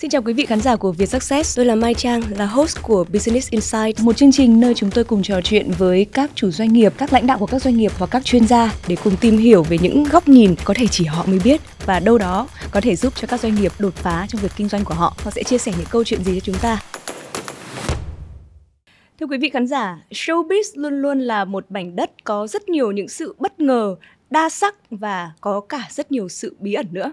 Xin chào quý vị khán giả của Việt Success, tôi là Mai Trang, là host của Business Insight, một chương trình nơi chúng tôi cùng trò chuyện với các chủ doanh nghiệp, các lãnh đạo của các doanh nghiệp và các chuyên gia để cùng tìm hiểu về những góc nhìn có thể chỉ họ mới biết và đâu đó có thể giúp cho các doanh nghiệp đột phá trong việc kinh doanh của họ. Họ sẽ chia sẻ những câu chuyện gì cho chúng ta. Thưa quý vị khán giả, showbiz luôn luôn là một mảnh đất có rất nhiều những sự bất ngờ, đa sắc và có cả rất nhiều sự bí ẩn nữa.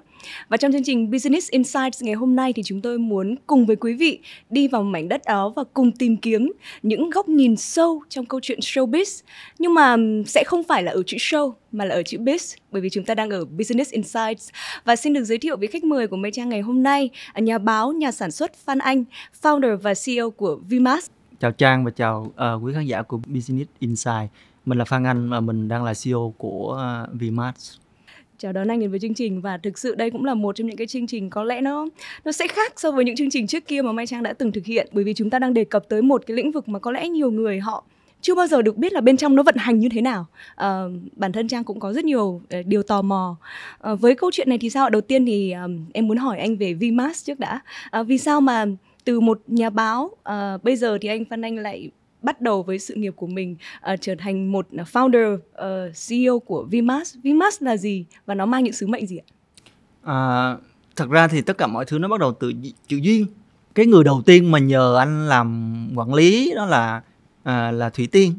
Và trong chương trình Business Insights ngày hôm nay thì chúng tôi muốn cùng với quý vị đi vào mảnh đất đó và cùng tìm kiếm những góc nhìn sâu trong câu chuyện showbiz. Nhưng mà sẽ không phải là ở chữ show mà là ở chữ biz bởi vì chúng ta đang ở Business Insights và xin được giới thiệu với khách mời của Mây Trang ngày hôm nay, à, nhà báo, nhà sản xuất Phan Anh, founder và CEO của Vimas. Chào Trang và chào uh, quý khán giả của Business Insight. Mình là Phan Anh và mình đang là CEO của ờ, uh, Vmart. Chào đón anh đến với chương trình và thực sự đây cũng là một trong những cái chương trình có lẽ nó nó sẽ khác so với những chương trình trước kia mà Mai Trang đã từng thực hiện. Bởi vì chúng ta đang đề cập tới một cái lĩnh vực mà có lẽ nhiều người họ chưa bao giờ được biết là bên trong nó vận hành như thế nào. À, bản thân trang cũng có rất nhiều uh, điều tò mò. À, với câu chuyện này thì sao đầu tiên thì um, em muốn hỏi anh về VIMAS trước đã. À, vì sao mà từ một nhà báo uh, bây giờ thì anh Phan Anh lại bắt đầu với sự nghiệp của mình uh, trở thành một founder ờ, uh, CEO của Vimas. Vimas là gì và nó mang những sứ mệnh gì ạ? À, thật ra thì tất cả mọi thứ nó bắt đầu từ chữ duyên. Cái người đầu tiên mà nhờ anh làm quản lý đó là à, là Thủy Tiên.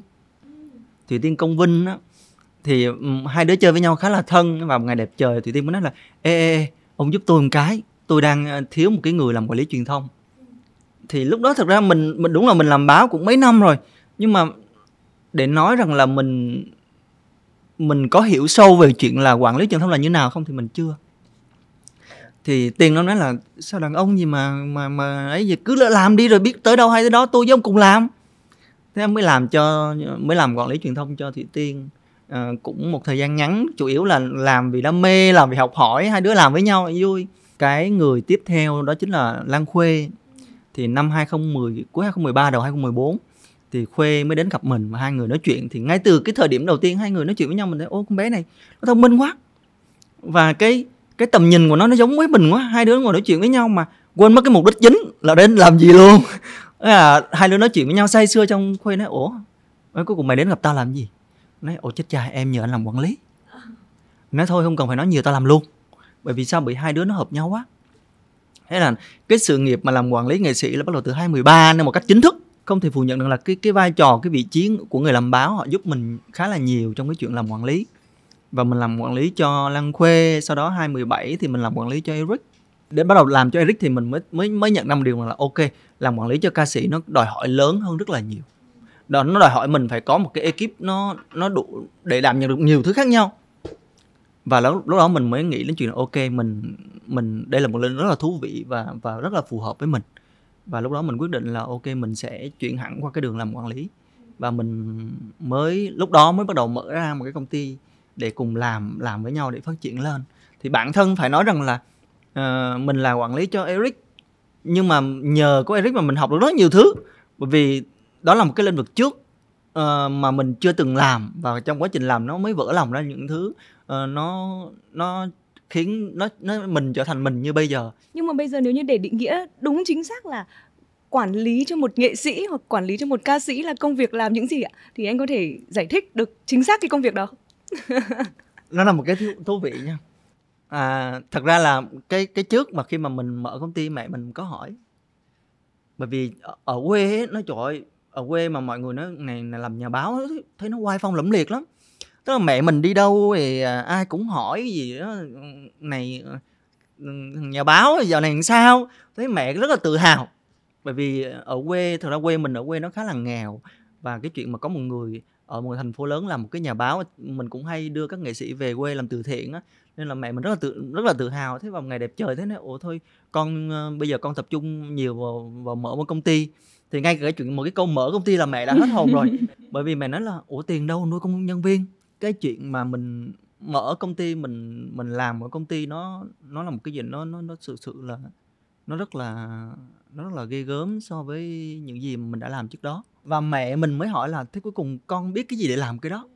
Thủy Tiên Công Vinh đó. Thì um, hai đứa chơi với nhau khá là thân và một ngày đẹp trời Thủy Tiên mới nói là ê, ê, ê ông giúp tôi một cái, tôi đang ờ, thiếu một cái người làm quản lý truyền thông thì lúc đó thật ra mình mình đúng là mình làm báo cũng mấy năm rồi. Nhưng mà để nói rằng là mình mình có hiểu sâu về chuyện là quản lý truyền thông là như nào không thì mình chưa. Thì tiền nó nói là sao đàn ông gì mà mà mà ấy gì cứ làm đi rồi biết tới đâu hay tới đó tôi với ông cùng làm. Thế em mới làm cho mới làm quản lý truyền thông cho thị tiên. À, cũng một thời gian ngắn chủ yếu là làm vì đam mê làm vì học hỏi hai đứa làm với nhau vui. Cái người tiếp theo đó chính là lan khuê thì năm 2010 cuối 2013 đầu 2014 thì khuê mới đến gặp mình và hai người nói chuyện. Thì ngay từ cái thời điểm đầu tiên hai người nói chuyện với nhau, mình thấy, ô, con bé này nó thông minh quá. Và cái cái tầm nhìn của nó nó giống với mình quá. Hai đứa ngồi nói chuyện với nhau mà quên mất cái mục đích chính là đến làm gì luôn. À hai đứa nói chuyện với nhau, say sưa trong khuê nói, ủa cuối cùng mày đến gặp tao làm gì? Nói, ủa, chết cha, em nhờ anh làm quản lý. Nói, thôi, không cần phải nói nhiều, tao làm luôn. Bởi vì sao? Bị hai đứa nó hợp nhau quá thế là cái sự nghiệp mà làm quản lý nghệ sĩ là bắt đầu từ 2013 nên một cách chính thức. Không thể phủ nhận được là cái cái vai trò, cái vị trí của người làm báo, họ giúp mình khá là nhiều trong cái chuyện làm quản lý. Và mình làm quản lý cho Lăng Khuê, sau đó 2017 thì mình làm quản lý cho Eric. Đến bắt đầu làm cho Eric thì mình mới mới mới nhận ra một điều là, ok, làm quản lý cho ca sĩ nó đòi hỏi lớn hơn rất là nhiều. Đó nó đòi hỏi mình phải có một cái ekip nó nó đủ để đảm nhận được nhiều thứ khác nhau và lúc, lúc đó mình mới nghĩ đến chuyện là ok mình mình đây là một lần rất là thú vị và và rất là phù hợp với mình. Và lúc đó mình quyết định là ok mình sẽ chuyển hẳn qua cái đường làm quản lý. Và mình mới lúc đó mới bắt đầu mở ra một cái công ty để cùng làm làm với nhau để phát triển lên. Thì bản thân phải nói rằng là uh, mình là quản lý cho Eric nhưng mà nhờ có Eric mà mình học được rất nhiều thứ. Bởi vì đó là một cái lĩnh vực trước uh, mà mình chưa từng làm. Và trong quá trình làm nó mới vỡ lòng ra những thứ uh, nó nó khiến nó nó mình trở thành mình như bây giờ. Nhưng mà bây giờ nếu như để định nghĩa đúng chính xác là quản lý cho một nghệ sĩ hoặc quản lý cho một ca sĩ là công việc làm những gì ạ thì anh có thể giải thích được chính xác cái công việc đó nó là một cái thú, thú vị nha. À, thật ra là cái cái trước mà khi mà mình mở công ty mẹ mình có hỏi. Bởi vì ở quê ấy, nói trời ơi ở quê mà mọi người nói này, này làm nhà báo thấy nó oai phong lẫm liệt lắm tức là mẹ mình đi đâu thì à, ai cũng hỏi gì đó này ừ, nhà báo giờ này làm sao? Thấy mẹ rất là tự hào. Bởi vì ở quê thật ra quê mình ở quê nó khá là nghèo. Và cái chuyện mà có một người ở một thành phố lớn làm một cái nhà báo mình cũng hay đưa các nghệ sĩ về quê làm từ thiện á. Nên là mẹ mình rất là tự rất là tự hào. Thế vào ngày đẹp trời thế này ủa thôi con uh, bây giờ con tập trung nhiều vào, vào mở một công ty. Thì ngay cả cái chuyện một cái câu mở công ty là mẹ đã hết hồn rồi. Bởi vì mẹ nói là ủa tiền đâu nuôi công nhân viên cái chuyện mà mình mở công ty mình mình làm ở công ty nó nó là một cái gì nó nó nó sự sự là nó rất là nó rất là ghê gớm so với những gì mình đã làm trước đó. Và mẹ mình mới hỏi là thế cuối cùng con biết cái gì để làm cái đó?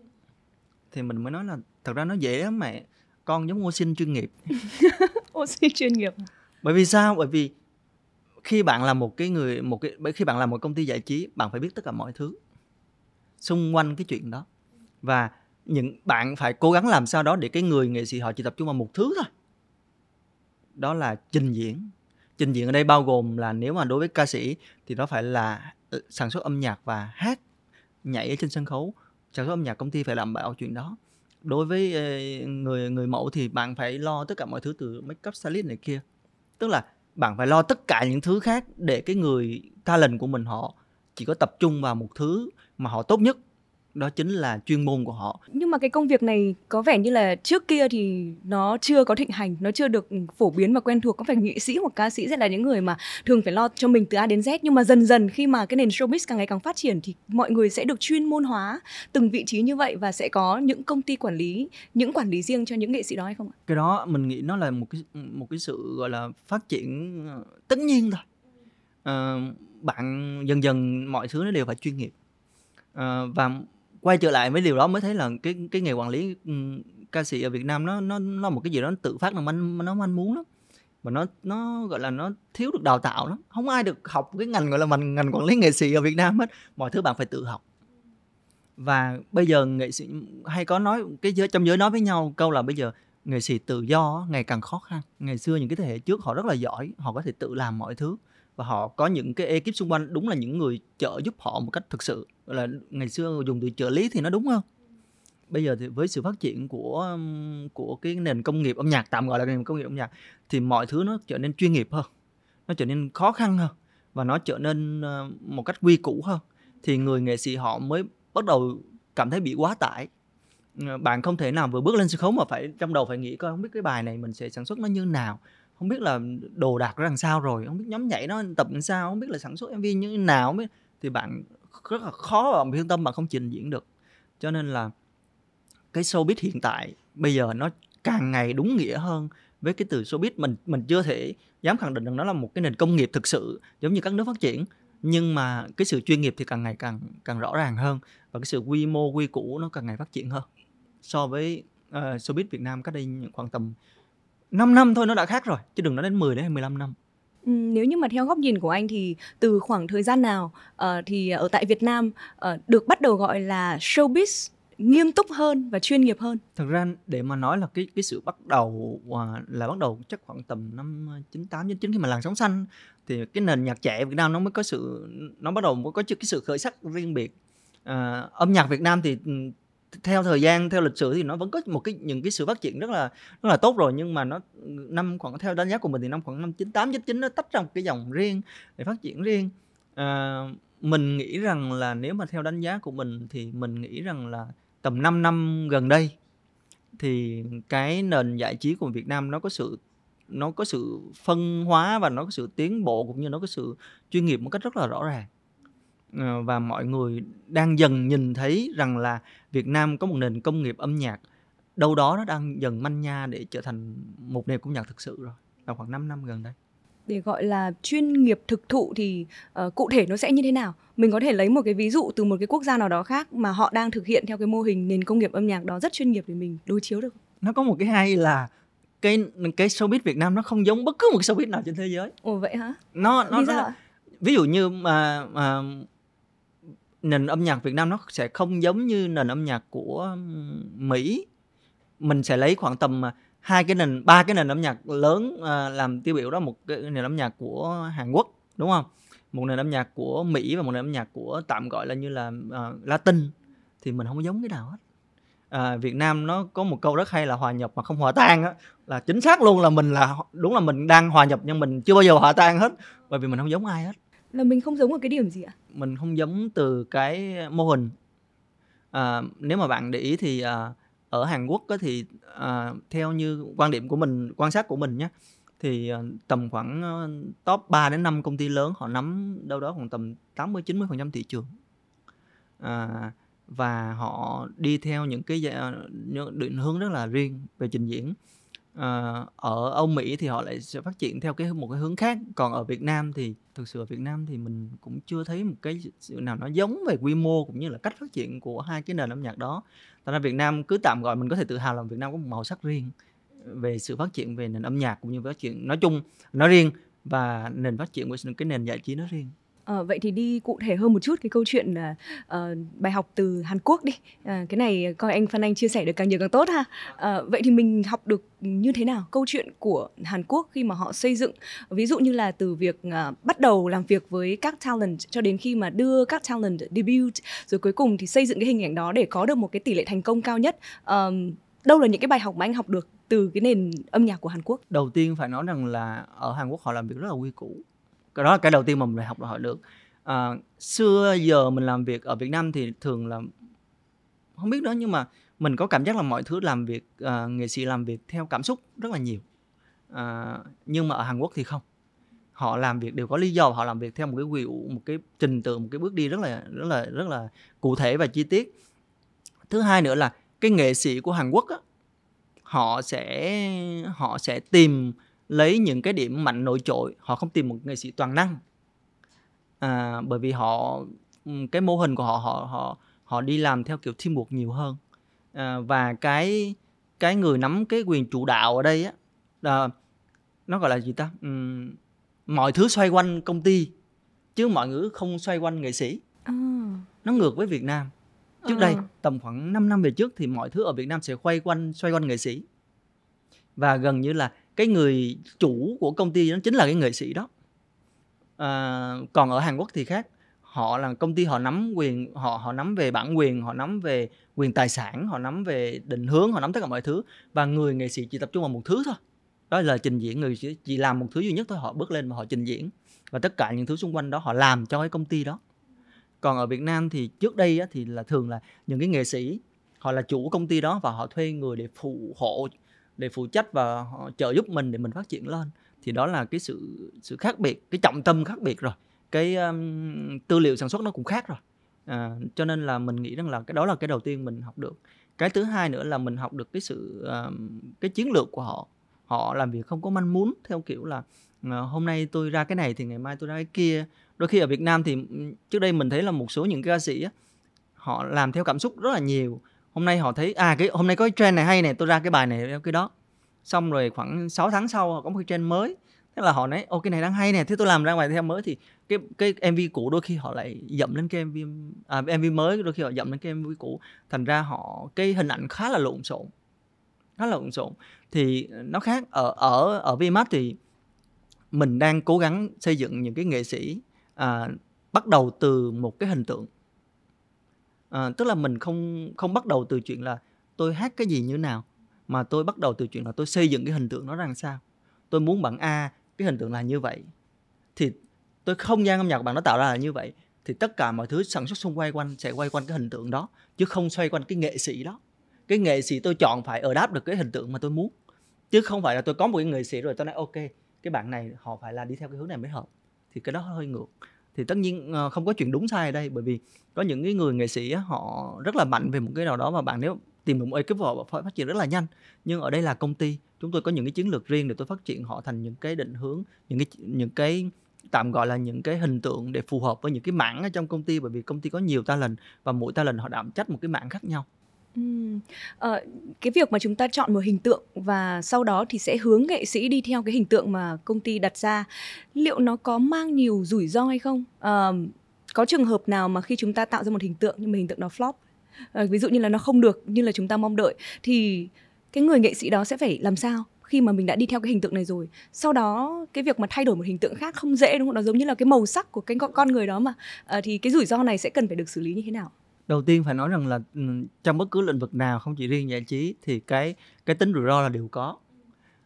Thì mình mới nói là thật ra nó dễ lắm mẹ con giống ô xin chuyên nghiệp. Ô xin chuyên nghiệp bởi vì sao? Bởi vì khi bạn là một cái người một cái khi bạn làm một công ty giải trí bạn phải biết tất cả mọi thứ xung quanh cái chuyện đó. Và những bạn phải cố gắng làm sao đó để cái người nghệ sĩ họ chỉ tập trung vào một thứ thôi. Đó là trình diễn. Trình diễn ở đây bao gồm là nếu mà đối với ca sĩ thì nó phải là ừ, sản xuất âm nhạc và hát, nhảy ở trên sân khấu. Sản xuất âm nhạc công ty phải đảm bảo chuyện đó. Đối với ờ, người người mẫu thì bạn phải lo tất cả mọi thứ từ make up, stylist này kia. Tức là bạn phải lo tất cả những thứ khác để cái người talent của mình họ chỉ có tập trung vào một thứ mà họ tốt nhất đó chính là chuyên môn của họ nhưng mà cái công việc này có vẻ như là trước kia thì nó chưa có thịnh hành nó chưa được phổ biến và quen thuộc có phải nghệ sĩ hoặc ca sĩ sẽ là những người mà thường phải lo cho mình từ A đến Z nhưng mà dần dần khi mà cái nền showbiz càng ngày càng phát triển thì mọi người sẽ được chuyên môn hóa từng vị trí như vậy và sẽ có những công ty quản lý những quản lý riêng cho những nghệ sĩ đó hay không ạ? Cái đó mình nghĩ nó là một cái một cái sự gọi là phát triển ờ, tất nhiên thôi. À, bạn dần dần mọi thứ nó đều phải chuyên nghiệp à, và quay trở lại với điều đó mới thấy là cái cái nghề quản lý um, ca sĩ ở Việt Nam nó nó nó một cái gì đó nó tự phát là manh nó manh muốn lắm. Mà nó nó gọi là nó thiếu được đào tạo lắm. Không ai được học cái ngành gọi là mình ngành quản lý nghệ sĩ ở Việt Nam hết. Mọi thứ bạn phải tự học. Và bây giờ nghệ sĩ hay có nói cái giới trong giới nói với nhau câu là bây giờ nghệ sĩ tự do ngày càng khó khăn. Ngày xưa những cái thế hệ trước họ rất là giỏi họ có thể tự làm mọi thứ và họ có những cái ekip xung quanh đúng là những người trợ giúp họ một cách thực sự. Là ngày xưa dùng từ trợ lý thì nó đúng hơn bây giờ thì với sự phát triển của của cái nền công nghiệp âm nhạc, tạm gọi là nền công nghiệp âm nhạc, thì mọi thứ nó trở nên chuyên nghiệp hơn, nó trở nên khó khăn hơn và nó trở nên ờ, một cách quy củ hơn. Thì người nghệ sĩ họ mới bắt đầu cảm thấy bị quá tải. Ờ, bạn không thể nào vừa bước lên sân khấu mà phải, trong đầu phải nghĩ coi không biết cái bài này mình sẽ sản xuất nó như nào không biết là đồ đạc ra làm sao rồi không biết nhóm nhảy nó tập làm sao không biết là sản xuất mv như thế nào không biết. Thì bạn rất là khó và thương tâm bạn không trình diễn được. Cho nên là cái showbiz hiện tại bây giờ nó càng ngày đúng nghĩa hơn với cái từ showbiz. Mình mình chưa thể dám khẳng định rằng nó là một cái nền công nghiệp thực sự giống như các nước phát triển. Nhưng mà cái sự chuyên nghiệp thì càng ngày càng càng rõ ràng hơn và cái sự quy mô quy củ nó càng ngày phát triển hơn so với uh, showbiz Việt Nam cách đây khoảng tầm 5 năm thôi nó đã khác rồi chứ đừng nói đến 10 đến 15 năm Ừ, nếu như mà theo góc nhìn của anh thì từ khoảng thời gian nào uh, thì ở tại Việt Nam uh, được bắt đầu gọi là showbiz nghiêm túc hơn và chuyên nghiệp hơn? Thật ra để mà nói là cái cái sự bắt đầu uh, là bắt đầu chắc khoảng tầm năm 98 99 khi mà làn sóng xanh thì cái nền nhạc trẻ Việt Nam nó mới có sự nó bắt đầu mới có cái sự khởi sắc riêng biệt. Uh, âm nhạc Việt Nam thì theo thời gian theo lịch sử thì nó vẫn có một cái những cái sự phát triển rất là rất là tốt rồi. Nhưng mà nó năm khoảng theo đánh giá của mình thì năm khoảng năm chín tám chín nó tách ra một cái dòng riêng để phát triển riêng. À, mình nghĩ rằng là nếu mà theo đánh giá của mình thì mình nghĩ rằng là tầm 5 năm gần đây thì cái nền giải trí của Việt Nam nó có sự nó có sự phân hóa và nó có sự tiến bộ cũng như nó có sự chuyên nghiệp một cách rất là rõ ràng và mọi người đang dần nhìn thấy rằng là Việt Nam có một nền công nghiệp âm nhạc đâu đó nó đang dần manh nha để trở thành một nền công nhạc thực sự rồi là khoảng 5 năm gần đây. Để gọi là chuyên nghiệp thực thụ thì uh, cụ thể nó sẽ như thế nào? Mình có thể lấy một cái ví dụ từ một cái quốc gia nào đó khác mà họ đang thực hiện theo cái mô hình nền công nghiệp âm nhạc đó rất chuyên nghiệp để mình đối chiếu được nó có một cái hay là cái cái showbiz Việt Nam nó không giống bất cứ một cái showbiz nào trên thế giới. Ồ vậy hả? Nó nó, nó là, ví dụ như mà, mà nền âm nhạc Việt Nam nó sẽ không giống như nền âm nhạc của Mỹ. Mình sẽ lấy khoảng tầm à, hai cái nền ba cái nền âm nhạc lớn à, làm tiêu biểu đó một cái nền âm nhạc của Hàn Quốc đúng không? Một nền âm nhạc của Mỹ và một nền âm nhạc của tạm gọi là như là uh, Latin thì mình không giống cái nào hết. À, Việt Nam nó có một câu rất hay là hòa nhập mà không hòa tan á là chính xác luôn là mình là đúng là mình đang hòa nhập nhưng mình chưa bao giờ hòa tan hết bởi vì mình không giống ai hết là mình không giống ở cái điểm gì ạ? Mình không giống từ cái mô hình. À, nếu mà bạn để ý thì à, ở Hàn Quốc á, thì à, theo như quan điểm của mình quan sát của mình nhé thì à, tầm khoảng à, top 3 đến 5 công ty lớn họ nắm đâu đó khoảng tầm 80 90% thị trường. À, và họ đi theo những cái à, định hướng rất là riêng về trình diễn. Ờ, ở Âu Mỹ thì họ lại sẽ phát triển theo cái một cái hướng khác, còn ở Việt Nam thì thực sự ở Việt Nam thì mình cũng chưa thấy một cái sự nào nó giống về quy mô cũng như là cách phát triển của hai cái nền âm nhạc đó. Thành ra Việt Nam cứ tạm gọi mình có thể tự hào là Việt Nam có một màu sắc riêng về sự phát triển về nền âm nhạc cũng như phát triển nói chung nói riêng và nền phát triển của cái nền giải trí nói riêng À, vậy thì đi cụ thể hơn một chút cái câu chuyện uh, bài học từ Hàn Quốc đi. À, cái này coi anh Phan Anh chia sẻ được càng nhiều càng tốt ha. À, vậy thì mình học được như thế nào câu chuyện của Hàn Quốc khi mà họ xây dựng ví dụ như là từ việc à, bắt đầu làm việc với các talent cho đến khi mà đưa các talent debut rồi cuối cùng thì xây dựng cái hình ảnh đó để có được một cái tỷ lệ thành công cao nhất. À, đâu là những cái bài học mà anh học được từ cái nền âm nhạc của Hàn Quốc? Đầu tiên phải nói rằng là ở Hàn Quốc họ làm việc rất là quy củ cái đó là cái đầu tiên mà mình học đòi hỏi được. À, xưa giờ mình làm việc ở Việt Nam thì thường là không biết đó nhưng mà mình có cảm giác là mọi thứ làm việc uh, nghệ sĩ làm việc theo cảm xúc rất là nhiều. Uh, nhưng mà ở Hàn Quốc thì không. Họ làm việc đều có lý do họ làm việc theo một cái quy một cái trình tự một cái bước đi rất là rất là rất là cụ thể và chi tiết. Thứ hai nữa là cái nghệ sĩ của Hàn Quốc á, họ sẽ họ sẽ tìm lấy những cái điểm mạnh nổi trội họ không tìm một nghệ sĩ toàn năng. À, bởi vì họ cái mô hình của họ họ họ họ đi làm theo kiểu teamwork nhiều hơn. À, và cái cái người nắm cái quyền chủ đạo ở đây á là nó gọi là gì ta? Uhm, mọi thứ xoay quanh công ty chứ mọi thứ không xoay quanh nghệ sĩ. À. nó ngược với Việt Nam. Trước à. đây tầm khoảng 5 năm về trước thì mọi thứ ở Việt Nam sẽ quay quanh xoay quanh nghệ sĩ. Và gần như là cái người chủ của công ty nó chính là cái nghệ sĩ đó. À, còn ở Hàn Quốc thì khác. Họ là công ty họ nắm quyền họ họ nắm về bản quyền họ nắm về quyền tài sản họ nắm về định hướng họ nắm tất cả mọi thứ. Và người nghệ sĩ chỉ tập trung vào một thứ thôi. Đó là trình diễn người chỉ, chỉ làm một thứ duy nhất thôi họ bước lên và họ trình diễn. Và tất cả những thứ xung quanh đó họ làm cho cái công ty đó. Còn ở Việt Nam thì trước đây á, thì là thường là những cái nghệ sĩ họ là chủ công ty đó và họ thuê người để phụ hộ để phụ trách và họ trợ giúp mình để mình phát triển lên thì đó là cái sự sự khác biệt cái trọng tâm khác biệt rồi. Cái um, tư liệu sản xuất nó cũng khác rồi. À, cho nên là mình nghĩ rằng là cái đó là cái đầu tiên mình học được. Cái thứ hai nữa là mình học được cái sự um, cái chiến lược của họ. Họ làm việc không có manh muốn theo kiểu là uh, hôm nay tôi ra cái này thì ngày mai tôi ra cái kia. Đôi khi ở Việt Nam thì ừ, trước đây mình thấy là một số những ca sĩ á, họ làm theo cảm xúc rất là nhiều hôm nay họ thấy à cái hôm nay có cái trend này hay này tôi ra cái bài này cái đó. Xong rồi khoảng 6 tháng sau họ có một cái trend mới. Thế là họ nói ô cái này đang hay nè thế tôi làm ra bài theo mới thì cái cái mv cũ đôi khi họ lại dậm lên cái mv à, mv mới đôi khi họ dậm lên cái mv cũ. Thành ra họ cái hình ảnh khá là lộn xộn khá là lộn xộn. Thì nó khác ở ở ở vmax thì mình đang cố gắng xây dựng những cái nghệ sĩ à, bắt đầu từ một cái hình tượng à, tức là mình không không bắt đầu từ chuyện là tôi hát cái gì như nào mà tôi bắt đầu từ chuyện là tôi xây dựng cái hình tượng nó ra sao. Tôi muốn bạn a cái hình tượng là như vậy. Thì tôi không gian âm nhạc bạn nó tạo ra là như vậy thì tất cả mọi thứ sản xuất xung quanh quanh sẽ quay quanh cái hình tượng đó chứ không xoay quanh cái nghệ sĩ đó. Cái nghệ sĩ tôi chọn phải ở đáp được cái hình tượng mà tôi muốn chứ không phải là tôi có một cái nghệ sĩ rồi tôi nói ok cái bạn này họ phải là đi theo cái hướng này mới hợp. Thì cái đó hơi ngược thì tất nhiên ờ, không có chuyện đúng sai ở đây, bởi vì có những cái người nghệ sĩ họ rất là mạnh về một cái nào đó mà bạn nếu tìm được một ekip họ phát triển rất là nhanh. Nhưng ở đây là công ty, chúng tôi có những cái chiến lược riêng để tôi phát triển họ thành những cái định hướng, những cái những cái tạm gọi là những cái hình tượng để phù hợp với những cái mảng ở trong công ty, bởi vì công ty có nhiều talent và mỗi talent họ đảm trách một cái mảng khác nhau. Ừm, ờ, cái việc mà chúng ta chọn một hình tượng và sau đó thì sẽ hướng nghệ sĩ đi theo cái hình tượng mà công ty đặt ra, liệu nó có mang nhiều rủi ro hay không? Ờm, có trường hợp nào mà khi chúng ta tạo ra một hình tượng nhưng mà hình tượng đó flop, ờ, ví dụ như là nó không được như là chúng ta mong đợi thì cái người nghệ sĩ đó sẽ phải làm sao khi mà mình đã đi theo cái hình tượng này rồi? Sau đó cái việc mà thay đổi một hình tượng khác không dễ đúng không? Nó giống như là cái màu sắc của cái con con người đó mà. Ờ, thì cái rủi ro này sẽ cần phải được xử lý như thế nào? Đầu tiên phải nói rằng là ừ, trong bất cứ lĩnh vực nào không chỉ riêng giải trí thì cái cái tính rủi ro là đều có.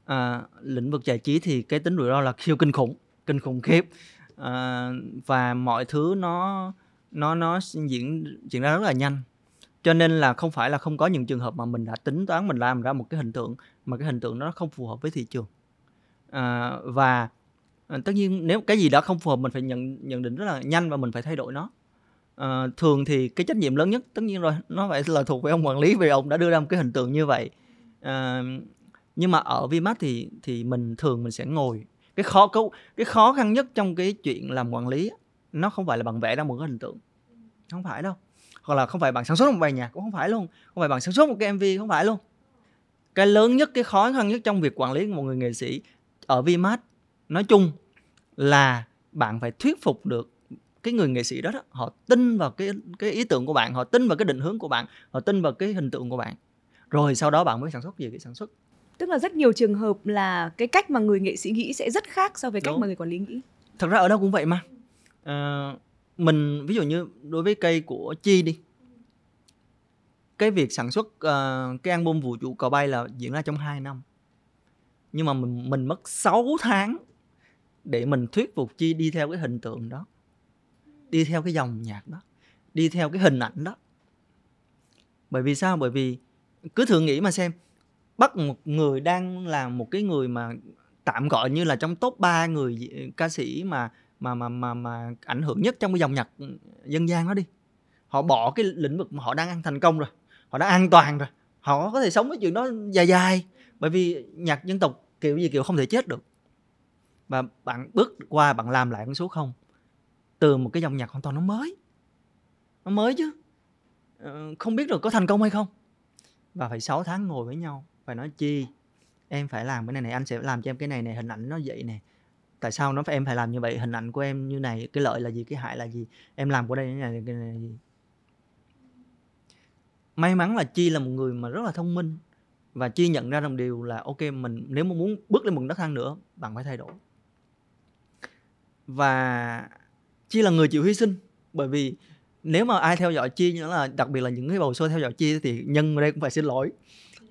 À, lĩnh vực giải trí thì cái tính rủi ro là siêu kinh khủng kinh khủng khiếp. À, và mọi thứ nó nó nó diễn diễn ra rất là nhanh. Cho nên là không phải là không có những trường hợp mà mình đã tính toán mình làm ra một cái hình tượng mà cái hình tượng nó không phù hợp với thị trường. À, và à, tất nhiên nếu cái gì đó không phù hợp mình phải nhận nhận định rất là nhanh và mình phải thay đổi nó à, thường thì cái trách nhiệm lớn nhất tất nhiên rồi nó phải là thuộc về ông quản lý vì ông đã đưa ra một cái hình tượng như vậy. À, nhưng mà ở Vmax thì thì mình thường mình sẽ ngồi. Cái khó cái, cái khó khăn nhất trong cái chuyện làm quản lý nó không phải là bạn vẽ ra một cái hình tượng. Không phải đâu. Hoặc là không phải bạn sản xuất một bài nhạc cũng không phải luôn. Không phải bạn sản xuất một cái mv không phải luôn. Cái lớn nhất cái khó khăn nhất trong việc quản lý một người nghệ sĩ ở Vmax nói chung là bạn phải thuyết phục được cái người nghệ sĩ đó, đó họ tin vào cái cái ý tưởng của bạn họ tin vào cái định hướng của bạn họ tin vào cái hình tượng của bạn. Rồi sau đó bạn mới sản xuất gì? Cái sản xuất. Tức là rất nhiều trường hợp là cái cách mà người nghệ sĩ nghĩ sẽ rất khác so với cách Đúng. mà người quản lý nghĩ. Thật ra ở đâu cũng vậy mà. À, mình ví dụ như đối với cây của chi đi. Cái việc sản xuất uh, cái album vũ trụ cò bay là diễn ra trong 2 năm. Nhưng mà mình mình mất 6 tháng để mình thuyết phục chi đi theo cái hình tượng đó đi theo cái dòng nhạc đó, đi theo cái hình ảnh đó. Bởi vì sao? Bởi vì cứ thử nghĩ mà xem, bắt một người đang là một cái người mà tạm gọi như là trong top 3 người ca sĩ mà mà mà mà mà ảnh hưởng nhất trong cái dòng nhạc dân gian đó đi. Họ bỏ cái lĩnh vực mà họ đang ăn thành công rồi, họ đã an toàn rồi, họ có thể sống với chuyện đó dài dài. Bởi vì nhạc dân tộc kiểu gì kiểu không thể chết được. Và bạn bước qua bạn làm lại con số không từ một cái dòng nhạc hoàn toàn nó mới. Nó mới chứ. Ờ, không biết được có thành công hay không. Và phải 6 tháng ngồi với nhau phải nói, chi, em phải làm cái này này, anh sẽ làm cho em cái này này, hình ảnh nó vậy nè. Tại sao nó phải, em phải làm như vậy? Hình ảnh của em như này, cái lợi là gì, cái hại là gì? Em làm của đây như này cái này là gì? May mắn là chi là một người mà rất là thông minh. Và chi nhận ra rằng điều là, ok, mình nếu mà muốn bước lên một đất thang nữa, bạn phải thay đổi. Và chi là người chịu hy sinh bởi vì nếu mà ai theo dõi chi nữa là đặc biệt là những cái bầu show theo dõi chi thì nhân ở đây cũng phải xin lỗi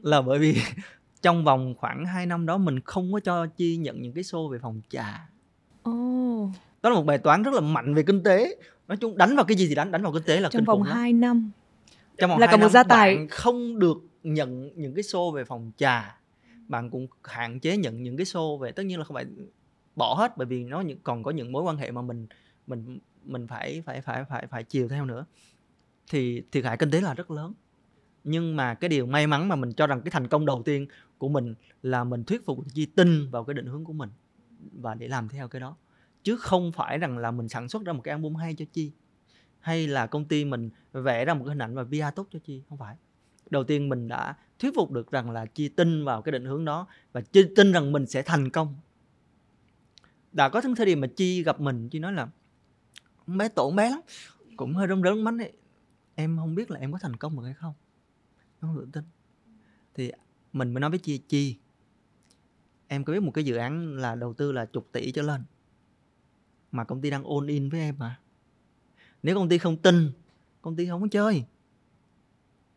là bởi vì trong vòng khoảng 2 năm đó mình không có cho chi nhận những cái show về phòng trà oh. đó là một bài toán rất là mạnh về kinh tế nói chung đánh vào cái gì thì đánh đánh vào kinh tế là trong kinh vòng khủng lắm. 2 năm trong vòng là hai cả một năm gia tài. bạn không được nhận những cái show về phòng trà bạn cũng hạn chế nhận những cái show về tất nhiên là không phải bỏ hết bởi vì nó còn có những mối quan hệ mà mình mình mình phải phải phải phải phải chiều theo nữa. Thì thiệt hại kinh tế là rất lớn. Nhưng mà cái điều may mắn mà mình cho rằng cái thành công đầu tiên của mình là mình thuyết phục chi tin vào cái định hướng của mình và để làm theo cái đó. Chứ không phải rằng là mình sản xuất ra một cái album hay cho chi, hay là công ty mình vẽ ra một cái hình ảnh và PR tốt cho chi. Không phải. Đầu tiên mình đã thuyết phục được rằng là chi tin vào cái định hướng đó và chi tin rằng mình sẽ thành công. Đã có những thời điểm mà chi gặp mình, chi nói là bé tổn bé lắm. Cũng hơi rơm rớm mánh ấy. Em không biết là em có thành công được hay không. Em không tự tin. Thì mình mới nói với chi chi, em có biết một cái dự án là đầu tư là chục tỷ trở lên. Mà công ty đang all in với em mà nếu công ty không tin, công ty không có chơi.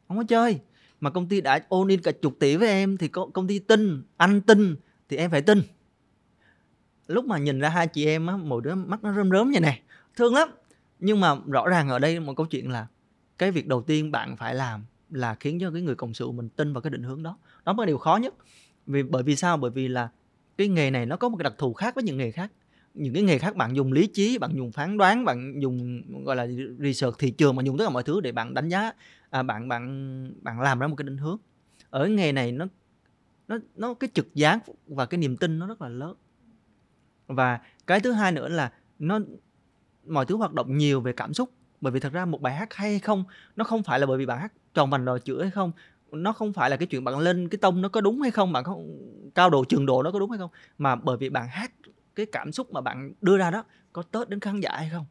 Không có chơi. Mà công ty đã all in cả chục tỷ với em thì công ty tin, anh tin thì em phải tin. Lúc mà nhìn ra hai chị em á mỗi đứa mắt nó rơm rớm vậy nè thương lắm. Nhưng mà rõ ràng ở đây một câu chuyện là cái việc đầu tiên bạn phải làm là khiến cho cái người cộng sự của mình tin vào cái định hướng đó. Đó mới là điều khó nhất. Vì bởi vì sao? Bởi vì là cái nghề này nó có một cái đặc thù khác với những nghề khác. Những cái nghề khác bạn dùng lý trí bạn dùng phán đoán bạn dùng gọi là research thị trường mà dùng tất cả mọi thứ để bạn đánh giá à, bạn bạn bạn làm ra một cái định hướng. Ở cái nghề này nó nó nó cái trực giác và cái niềm tin nó rất là lớn. Và cái thứ hai nữa là nó mọi thứ hoạt động nhiều về cảm xúc. Bởi vì thật ra một bài hát hay hay không, nó không phải là bởi vì bạn hát tròn vành đòi chữa hay không. Nó không phải là cái chuyện bạn lên cái tông nó có đúng hay không, bạn không cao độ, trường độ nó có đúng hay không. Mà bởi vì bạn hát cái cảm xúc mà bạn đưa ra đó có tết đến khán giả hay không.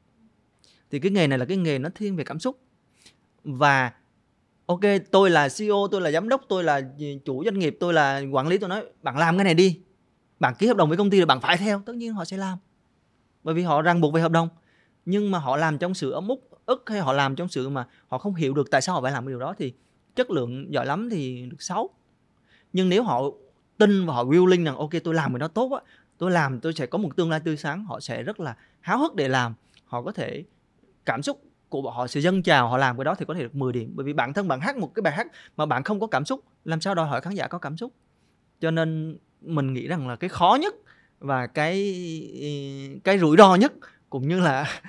Thì cái nghề này là cái nghề nó thiên về cảm xúc. Và, ok, tôi là CEO tôi là giám đốc, tôi là chủ doanh nghiệp, tôi là quản lý, tôi nói, bạn làm cái này đi. Bạn ký hợp đồng với công ty là bạn phải theo. Tất nhiên họ sẽ làm. Bởi vì họ ràng buộc về hợp đồng nhưng mà họ làm trong sự ấm ức ức hay họ làm trong sự mà họ không hiểu được tại sao họ phải làm cái điều đó thì chất lượng giỏi lắm thì được xấu nhưng nếu họ tin và họ willing rằng, ok, tôi làm cái đó tốt á, tôi làm, tôi sẽ có một tương lai tươi sáng, họ sẽ rất là háo hức để làm. Họ có thể cảm xúc của họ sẽ dâng trào, họ làm cái đó thì có thể được 10 điểm. Bởi vì bản thân bạn hát một cái bài hát mà bạn không có cảm xúc, làm sao đòi hỏi khán giả có cảm xúc? Cho nên mình nghĩ rằng là cái khó nhất và cái cái rủi ro nhất cũng như là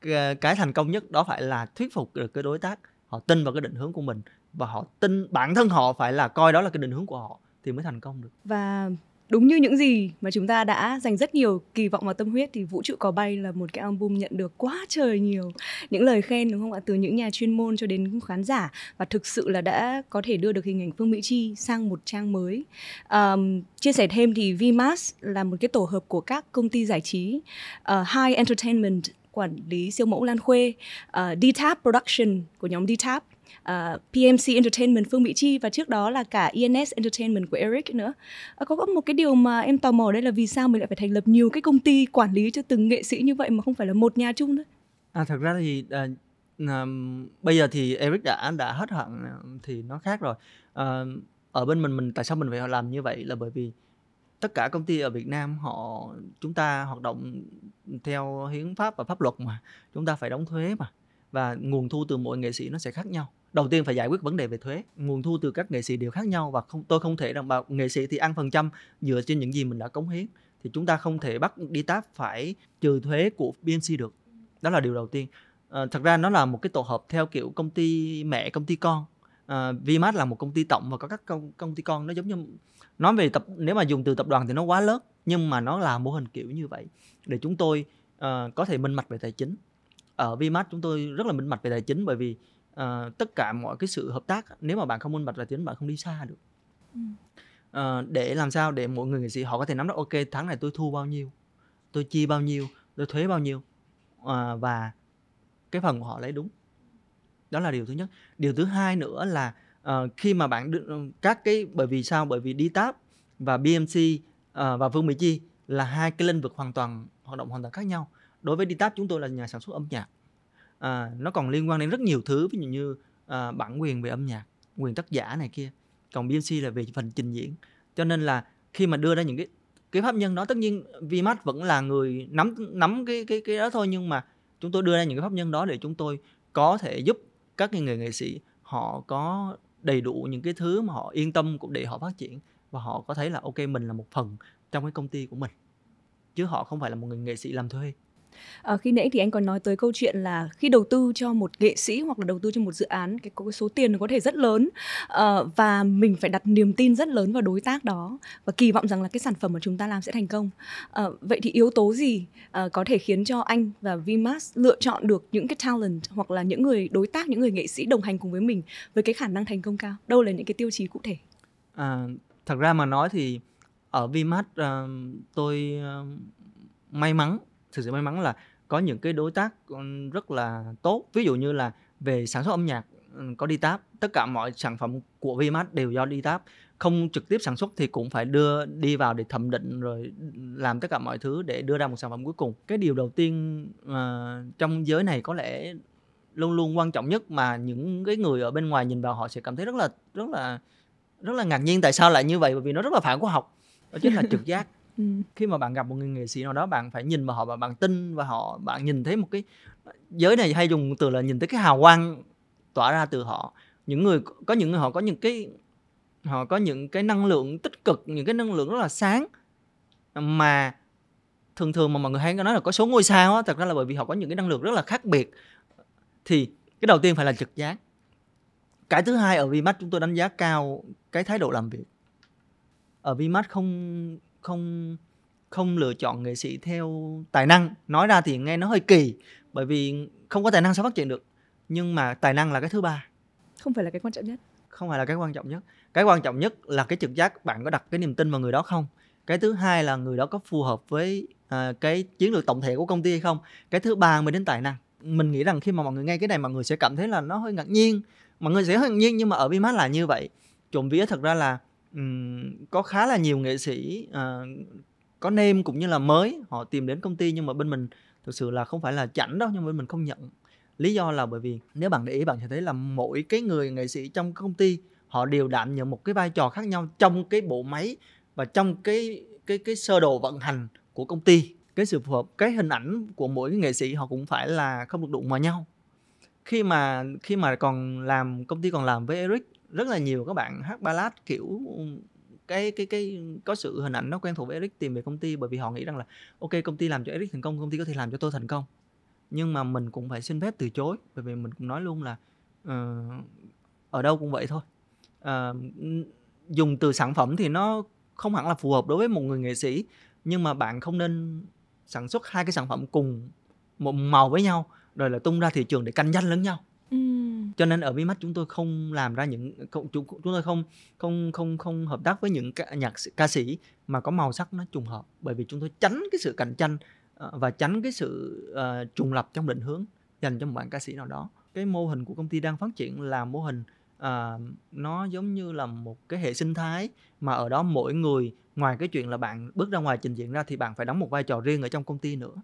cái thành công nhất đó phải là thuyết phục được cái đối tác. Họ tin vào cái định hướng của mình và họ tin bản thân họ phải là coi đó là cái định hướng của họ thì mới thành công được. Và đúng như những gì mà chúng ta đã dành rất nhiều kỳ vọng và tâm huyết thì vũ trụ có bay là một cái album nhận được quá trời nhiều những lời khen đúng không ạ? Từ những nhà chuyên môn cho đến khán giả và thực sự là đã có thể đưa được hình ảnh Phương Mỹ Chi sang một trang mới. Um, chia sẻ thêm thì vmas là một cái tổ hợp của các công ty giải trí uh, High Entertainment quản lý siêu mẫu Lan Khuê, uh, D-Tap Production của nhóm D-Tap. À, uh, PMC Entertainment Phương Mỹ Chi và trước đó là cả ENS Entertainment của Eric nữa. Uh, có một cái điều mà em tò mò đây là vì sao mình lại phải thành lập nhiều cái công ty quản lý cho từng nghệ sĩ như vậy mà không phải là một nhà chung thôi? À thật ra thì uh, uh, bây giờ thì Eric đã đã hết hạn thì nó khác rồi. Uh, ở bên mình mình tại sao mình phải làm như vậy là bởi vì tất cả công ty ở Việt Nam họ chúng ta hoạt động theo hiến pháp và pháp luật mà chúng ta phải đóng thuế mà và nguồn thu từ mỗi nghệ sĩ nó sẽ khác nhau đầu tiên phải giải quyết vấn đề về thuế. Nguồn thu từ các nghệ sĩ đều khác nhau và không tôi không thể đảm bảo nghệ sĩ thì ăn phần trăm dựa trên những gì mình đã cống hiến. Thì chúng ta không thể bắt đi táp phải trừ thuế của BMC được. Đó là điều đầu tiên. À, thật ra nó là một cái tổ hợp theo kiểu công ty mẹ công ty con. Ờ, à, Vmax là một công ty tổng và có các công, công ty con. Nó giống như nói về tập nếu mà dùng từ tập đoàn thì nó quá lớn nhưng mà nó là mô hình kiểu như vậy để chúng tôi uh, có thể minh mạch về tài chính. Ở Vmax chúng tôi rất là minh mạch về tài chính bởi vì uh, tất cả mọi cái sự hợp tác nếu mà bạn không minh bạch tài chính bạn không đi xa được. Uh, để làm sao để mọi người nghệ sĩ họ có thể nắm được ok tháng này tôi thu bao nhiêu tôi chi bao nhiêu tôi thuế bao nhiêu uh, và cái phần của họ lấy đúng. Đó là điều thứ nhất. Điều thứ hai nữa là uh, khi mà bạn được các cái bởi vì sao? Bởi vì đi táp và BMC uh, và Vương Mỹ Chi là hai cái lĩnh vực hoàn toàn hoạt động hoàn toàn khác nhau. Đối với Ditap chúng tôi là nhà sản xuất âm nhạc à, nó còn liên quan đến rất nhiều thứ ví dụ như à, bản quyền về âm nhạc quyền tác giả này kia còn BMC là về phần trình diễn. Cho nên là khi mà đưa ra những cái cái pháp nhân đó tất nhiên Vmax vẫn là người nắm nắm cái cái cái đó thôi nhưng mà chúng tôi đưa ra những cái pháp nhân đó để chúng tôi có thể giúp các cái người nghệ sĩ họ có đầy đủ những cái thứ mà họ yên tâm cũng để họ phát triển và họ có thấy là ok mình là một phần trong cái công ty của mình chứ họ không phải là một người nghệ sĩ làm thuê. À, khi nãy thì anh còn nói tới câu chuyện là khi đầu tư cho một nghệ sĩ hoặc là đầu tư cho một dự án cái, cái số tiền có thể rất lớn à, và mình phải đặt niềm tin rất lớn vào đối tác đó và kỳ vọng rằng là cái sản phẩm mà chúng ta làm sẽ thành công. À, vậy thì yếu tố gì à, có thể khiến cho anh và VIMAS lựa chọn được những cái talent hoặc là những người đối tác, những người nghệ sĩ đồng hành cùng với mình với cái khả năng thành công cao? Đâu là những cái tiêu chí cụ thể? À, thật ra mà nói thì ở Vmax uh, tôi uh, may mắn thực sự may mắn là có những cái đối tác ừ, rất là tốt. Ví dụ như là về sản xuất âm nhạc ừ, có đi táp tất cả mọi sản phẩm của Vmax đều do đi táp không trực tiếp sản xuất thì cũng phải đưa đi vào để thẩm định rồi làm tất cả mọi thứ để đưa ra một sản phẩm cuối cùng. Cái điều đầu tiên uh, trong giới này có lẽ luôn luôn quan trọng nhất mà những cái người ở bên ngoài nhìn vào họ sẽ cảm thấy rất là rất là rất là ngạc nhiên tại sao lại như vậy? Bởi vì nó rất là phản khoa học đó chính là trực giác. ừ. khi mà bạn gặp một người nghệ sĩ nào đó, bạn phải nhìn vào họ và bạn tin và họ, bạn nhìn thấy một cái, giới này hay dùng từ là nhìn thấy cái hào quang tỏa ra từ họ. Những người, có những người họ có những cái, họ có những cái năng lượng tích cực, những cái năng lượng rất là sáng. Mà thường thường mà mọi người hay nói là có số ngôi sao á, thật ra là bởi vì họ có những cái năng lượng rất là khác biệt. Thì cái đầu tiên phải là trực giác. Cái thứ hai, ở Vmax chúng tôi đánh giá cao cái thái độ làm việc. Ở Vmax không không không lựa chọn nghệ sĩ theo tài năng. Nói ra thì nghe nó hơi kỳ bởi vì không có tài năng sao phát triển được. Nhưng mà tài năng là cái thứ ba. Không phải là cái quan trọng nhất. Không phải là cái quan trọng nhất. Cái quan trọng nhất là cái trực giác bạn có đặt cái niềm tin vào người đó không? Cái thứ hai là người đó có phù hợp với uh, cái chiến lược tổng thể của công ty hay không? Cái thứ ba mới đến tài năng. Mình nghĩ rằng khi mà mọi người nghe cái này mọi người sẽ cảm thấy là nó hơi ngạc nhiên. Mọi người sẽ hơi ngạc nhiên nhưng mà ở Vmax là như vậy. Trộm vía thật ra là có khá là nhiều nghệ sĩ uh, có name cũng như là mới họ tìm đến công ty nhưng mà bên mình thực sự là không phải là chảnh đâu nhưng mà bên mình không nhận. Lý do là bởi vì nếu bạn để ý bạn sẽ thấy là mỗi cái người nghệ sĩ trong công ty họ đều đảm nhận một cái vai trò khác nhau trong cái bộ máy và trong cái cái cái sơ đồ vận hành của công ty. Cái sự phù hợp cái hình ảnh của mỗi cái nghệ sĩ họ cũng phải là không được đụng vào nhau. Khi mà khi mà còn làm công ty còn làm với Eric rất là nhiều các bạn hát ballad kiểu cái cái cái có sự hình ảnh nó quen thuộc với Eric tìm về công ty bởi vì họ nghĩ rằng là ok công ty làm cho Eric thành công công ty có thể làm cho tôi thành công. Nhưng mà mình cũng phải xin phép từ chối bởi vì mình cũng nói luôn là uh, ở đâu cũng vậy thôi. Uh, dùng từ sản phẩm thì nó không hẳn là phù hợp đối với một người nghệ sĩ nhưng mà bạn không nên sản xuất hai cái sản phẩm cùng một màu với nhau rồi là tung ra thị trường để cạnh tranh lẫn nhau. Ừ cho nên ở Vimax chúng tôi không làm ra những không, chúng chúng tôi không không không không hợp tác với những ca, nhạc ca sĩ mà có màu sắc nó trùng hợp. Bởi vì chúng tôi tránh cái sự cạnh tranh ờ, và tránh cái sự uh, trùng lập trong định hướng dành cho một bạn ca sĩ nào đó. Cái mô hình của công ty đang phát triển là mô hình ờ, nó giống như là một cái hệ sinh thái mà ở đó mỗi người ngoài cái chuyện là bạn bước ra ngoài trình diễn ra thì bạn phải đóng một vai trò riêng ở trong công ty nữa.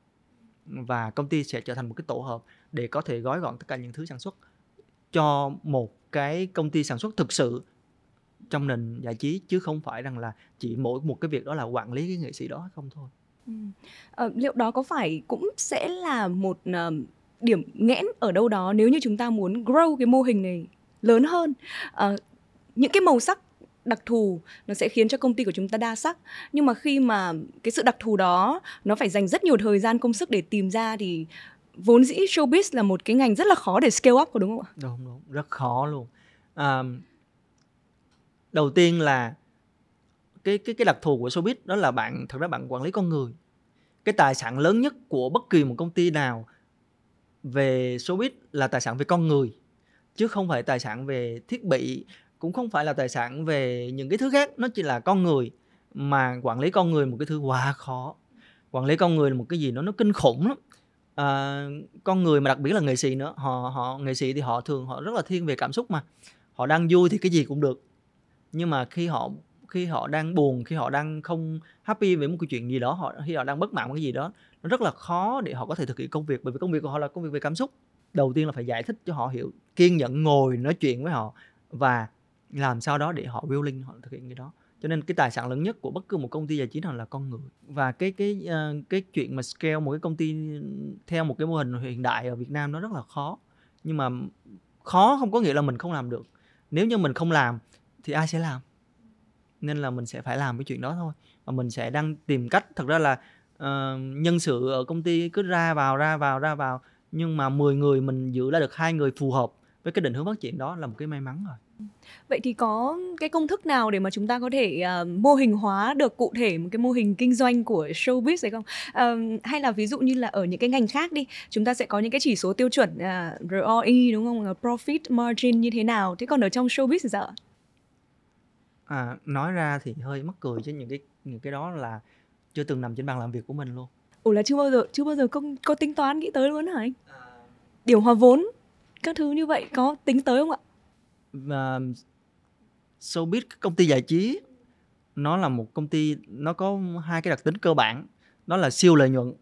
Và công ty sẽ trở thành một cái tổ hợp để có thể gói gọn tất cả những thứ sản xuất cho một cái công ty sản xuất thực sự trong nền giải trí chứ không phải rằng là chỉ mỗi một cái việc đó là quản lý cái nghệ sĩ đó không thôi ừ. à, liệu đó có phải cũng sẽ là một uh, điểm nghẽn ở đâu đó nếu như chúng ta muốn grow cái mô hình này lớn hơn Ờ, những cái màu sắc đặc thù nó sẽ khiến cho công ty của chúng ta đa sắc nhưng mà khi mà cái sự đặc thù đó nó phải dành rất nhiều thời gian công sức để tìm ra thì vốn dĩ showbiz là một cái ngành rất là khó để scale up có đúng không ạ? đúng đúng rất khó luôn. À, đầu tiên là cái cái cái đặc thù của showbiz đó là bạn thật ra bạn quản lý con người. Cái tài sản lớn nhất của bất kỳ một công ty nào về showbiz là tài sản về con người chứ không phải tài sản về thiết bị cũng không phải là tài sản về những cái thứ khác. Nó chỉ là con người mà quản lý con người một cái thứ quá khó. Quản lý con người là một cái gì đó nó kinh khủng lắm à, con người mà đặc biệt là nghệ sĩ nữa họ họ nghệ sĩ thì họ thường họ rất là thiên về cảm xúc mà. Họ đang vui thì cái gì cũng được. Nhưng mà khi họ khi họ đang buồn khi họ đang không happy về một cái chuyện gì đó họ khi họ đang bất mãn với cái gì đó nó rất là khó để họ có thể thực hiện công việc. Bởi vì công việc của họ là công việc về cảm xúc. Đầu tiên là phải giải thích cho họ hiểu kiên nhẫn ngồi nói chuyện với họ và làm sao đó để họ willing họ thực hiện cái đó cho nên cái tài sản lớn nhất của bất cứ một công ty giải trí nào là con người. Và cái cái ờ, cái chuyện mà scale một cái công ty theo một cái mô hình hiện đại ở Việt Nam nó rất là khó. Nhưng mà khó không có nghĩa là mình không làm được. Nếu như mình không làm thì ai sẽ làm? Nên là mình sẽ phải làm cái chuyện đó thôi. Và mình sẽ đang tìm cách thật ra là uh, nhân sự ở công ty cứ ra vào ra vào ra vào. Nhưng mà 10 người mình giữ ra được hai người phù hợp với cái định hướng phát triển đó là một cái may mắn rồi. Vậy thì có cái công thức nào để mà chúng ta có thể ờ, mô hình hóa được cụ thể một cái mô hình kinh doanh của showbiz hay không? Ờ, hay là ví dụ như là ở những cái ngành khác đi, chúng ta sẽ có những cái chỉ số tiêu chuẩn à, ROI đúng không? Profit margin như thế nào? Thế còn ở trong showbiz thì sao? à, nói ra thì hơi mắc cười chứ những cái những cái đó là chưa từng nằm trên bàn làm việc của mình luôn Ủa là chưa bao giờ chưa bao giờ công có tính toán nghĩ tới luôn hả anh? Điều hòa vốn các thứ như vậy có tính tới không ạ? Và showbiz công ty giải trí nó là một công ty nó có hai cái đặc tính cơ bản đó là siêu lợi nhuận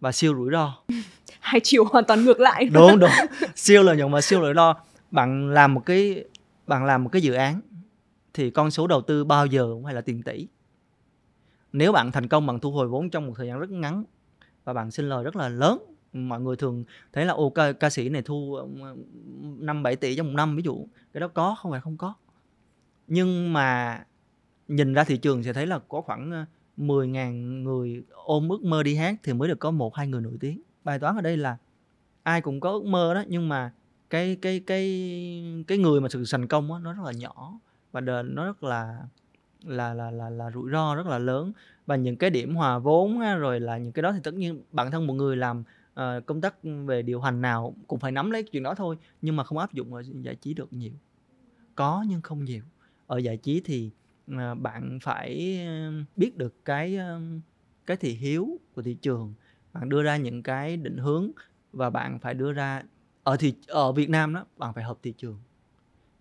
và siêu rủi ro. Hai chiều hoàn toàn ngược lại. đúng đúng. Siêu lợi nhuận và siêu rủi ro. Bạn làm một cái bạn làm một cái dự án thì con số đầu tư bao giờ cũng phải là tiền tỷ. Nếu bạn thành công bạn thu hồi vốn trong một thời gian rất ngắn và bạn sinh lời rất là lớn mọi người thường thấy là ô ca, ca sĩ này thu ờ, năm bảy tỷ trong một năm ví dụ. Cái đó có không phải không có. Nhưng mà nhìn ra thị trường sẽ thấy là có khoảng ờ, 10.000 người ôm ước mơ đi hát thì mới được có một hai người nổi tiếng. Bài toán ở đây là ai cũng có ước mơ đó nhưng mà cái cái cái cái người mà sự thành công đó, nó rất là nhỏ và đền nó rất là là là là là rủi ro rất là lớn. Và những cái điểm hòa vốn á, rồi là những cái đó thì tất nhiên bản thân một người làm Ờ, công tác về điều hành nào cũng phải nắm lấy chuyện đó thôi nhưng mà không áp dụng ở giải trí được nhiều. Có nhưng không nhiều. Ở giải trí thì ờ, bạn phải ờ, biết được cái cái thị hiếu của thị trường bạn đưa ra những cái định hướng và bạn phải đưa ra ở thị ở Việt Nam đó bạn phải hợp thị trường.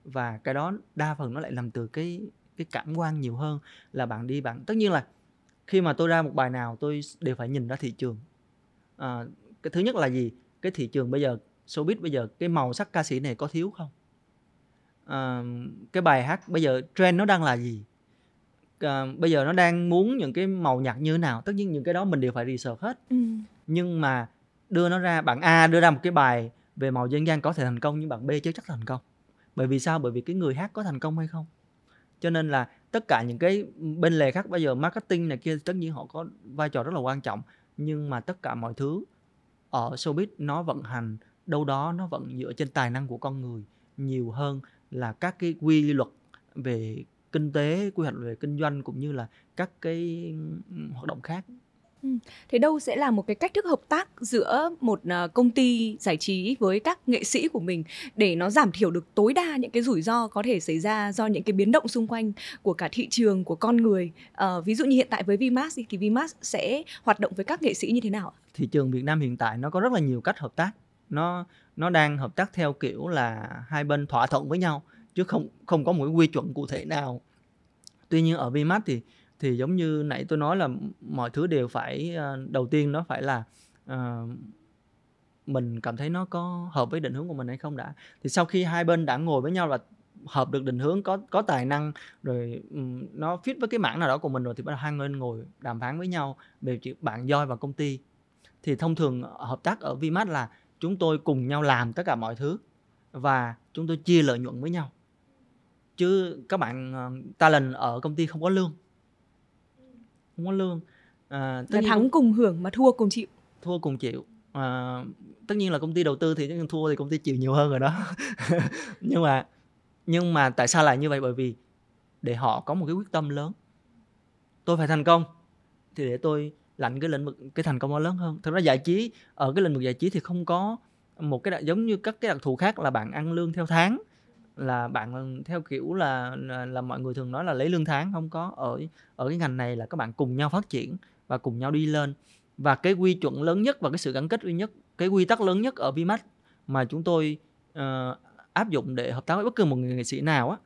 Và cái đó đa phần nó lại nằm từ cái cái cảm quan nhiều hơn là bạn đi bạn. Tất nhiên là khi mà tôi ra một bài nào tôi đều phải nhìn ra thị trường. À, cái thứ nhất là gì? Cái thị trường bây giờ showbiz bây giờ cái màu sắc ca sĩ này có thiếu không? À, cái bài hát bây giờ trend nó đang là gì? À, bây giờ nó đang muốn những cái màu nhạc như nào? Tất nhiên những cái đó mình đều phải research hết. Ừ. nhưng mà đưa nó ra bạn A đưa ra một cái bài về màu dân gian có thể thành công nhưng bạn B chưa chắc thành công. Bởi vì sao? Bởi vì cái người hát có thành công hay không? Cho nên là tất cả những cái bên lề khác bây giờ marketing này kia tất nhiên họ có vai trò rất là quan trọng. Nhưng mà tất cả mọi thứ ở showbiz nó vận hành, đâu đó nó vẫn dựa trên tài năng của con người nhiều hơn là các cái quy luật về kinh tế, quy hoạch về kinh doanh cũng như là các cái ừ, hoạt động khác. Ừ. thế đâu sẽ là một cái cách thức hợp tác giữa một ờ, công ty giải trí với các nghệ sĩ của mình để nó giảm thiểu được tối đa những cái rủi ro có thể xảy ra do những cái biến động xung quanh của cả thị trường của con người? Uh, ví dụ như hiện tại với Vmax thì Vmax sẽ hoạt động với các nghệ sĩ như thế nào thị trường Việt Nam hiện tại nó có rất là nhiều cách hợp tác. Nó nó đang hợp tác theo kiểu là hai bên thỏa thuận với nhau chứ không không có một cái quy chuẩn cụ thể nào. Tuy nhiên ở Vmax thì thì giống như nãy tôi nói là mọi thứ đều phải ờ, đầu tiên nó phải là uh, mình cảm thấy nó có hợp với định hướng của mình hay không đã. Thì sau khi hai bên đã ngồi với nhau và hợp được định hướng có có tài năng rồi um, nó fit với cái mảng nào đó của mình rồi thì bắt đầu hai bên ngồi đàm phán với nhau về chuyện bạn doi và công ty. Thì thông thường hợp tác ở Vimat là chúng tôi cùng nhau làm tất cả mọi thứ và chúng tôi chia lợi nhuận với nhau. Chứ các bạn uh, talent ở công ty không có lương không có lương. À, tất là nhiên thắng cùng hưởng mà thua cùng chịu. Thua cùng chịu. À, tất nhiên là công ty đầu tư thì thua thì công ty chịu nhiều hơn rồi đó. Nhưng mà nhưng mà tại sao lại như vậy? Bởi vì để họ có một cái quyết tâm lớn. Tôi phải thành công thì để tôi lạnh cái lĩnh vực cái thành công nó lớn hơn. Thật ra giải trí ở cái lĩnh vực giải trí thì không có một cái đặc, giống như các cái đặc thù khác là bạn ăn lương theo tháng là bạn theo kiểu là, là là mọi người thường nói là lấy lương tháng không có. Ở ở cái ngành này là các bạn cùng nhau phát triển và cùng nhau đi lên. Và cái quy chuẩn lớn nhất và cái sự gắn kết duy nhất cái quy tắc lớn nhất ở ViMax mà chúng tôi uh, áp dụng để hợp tác với bất cứ một người nghệ sĩ nào á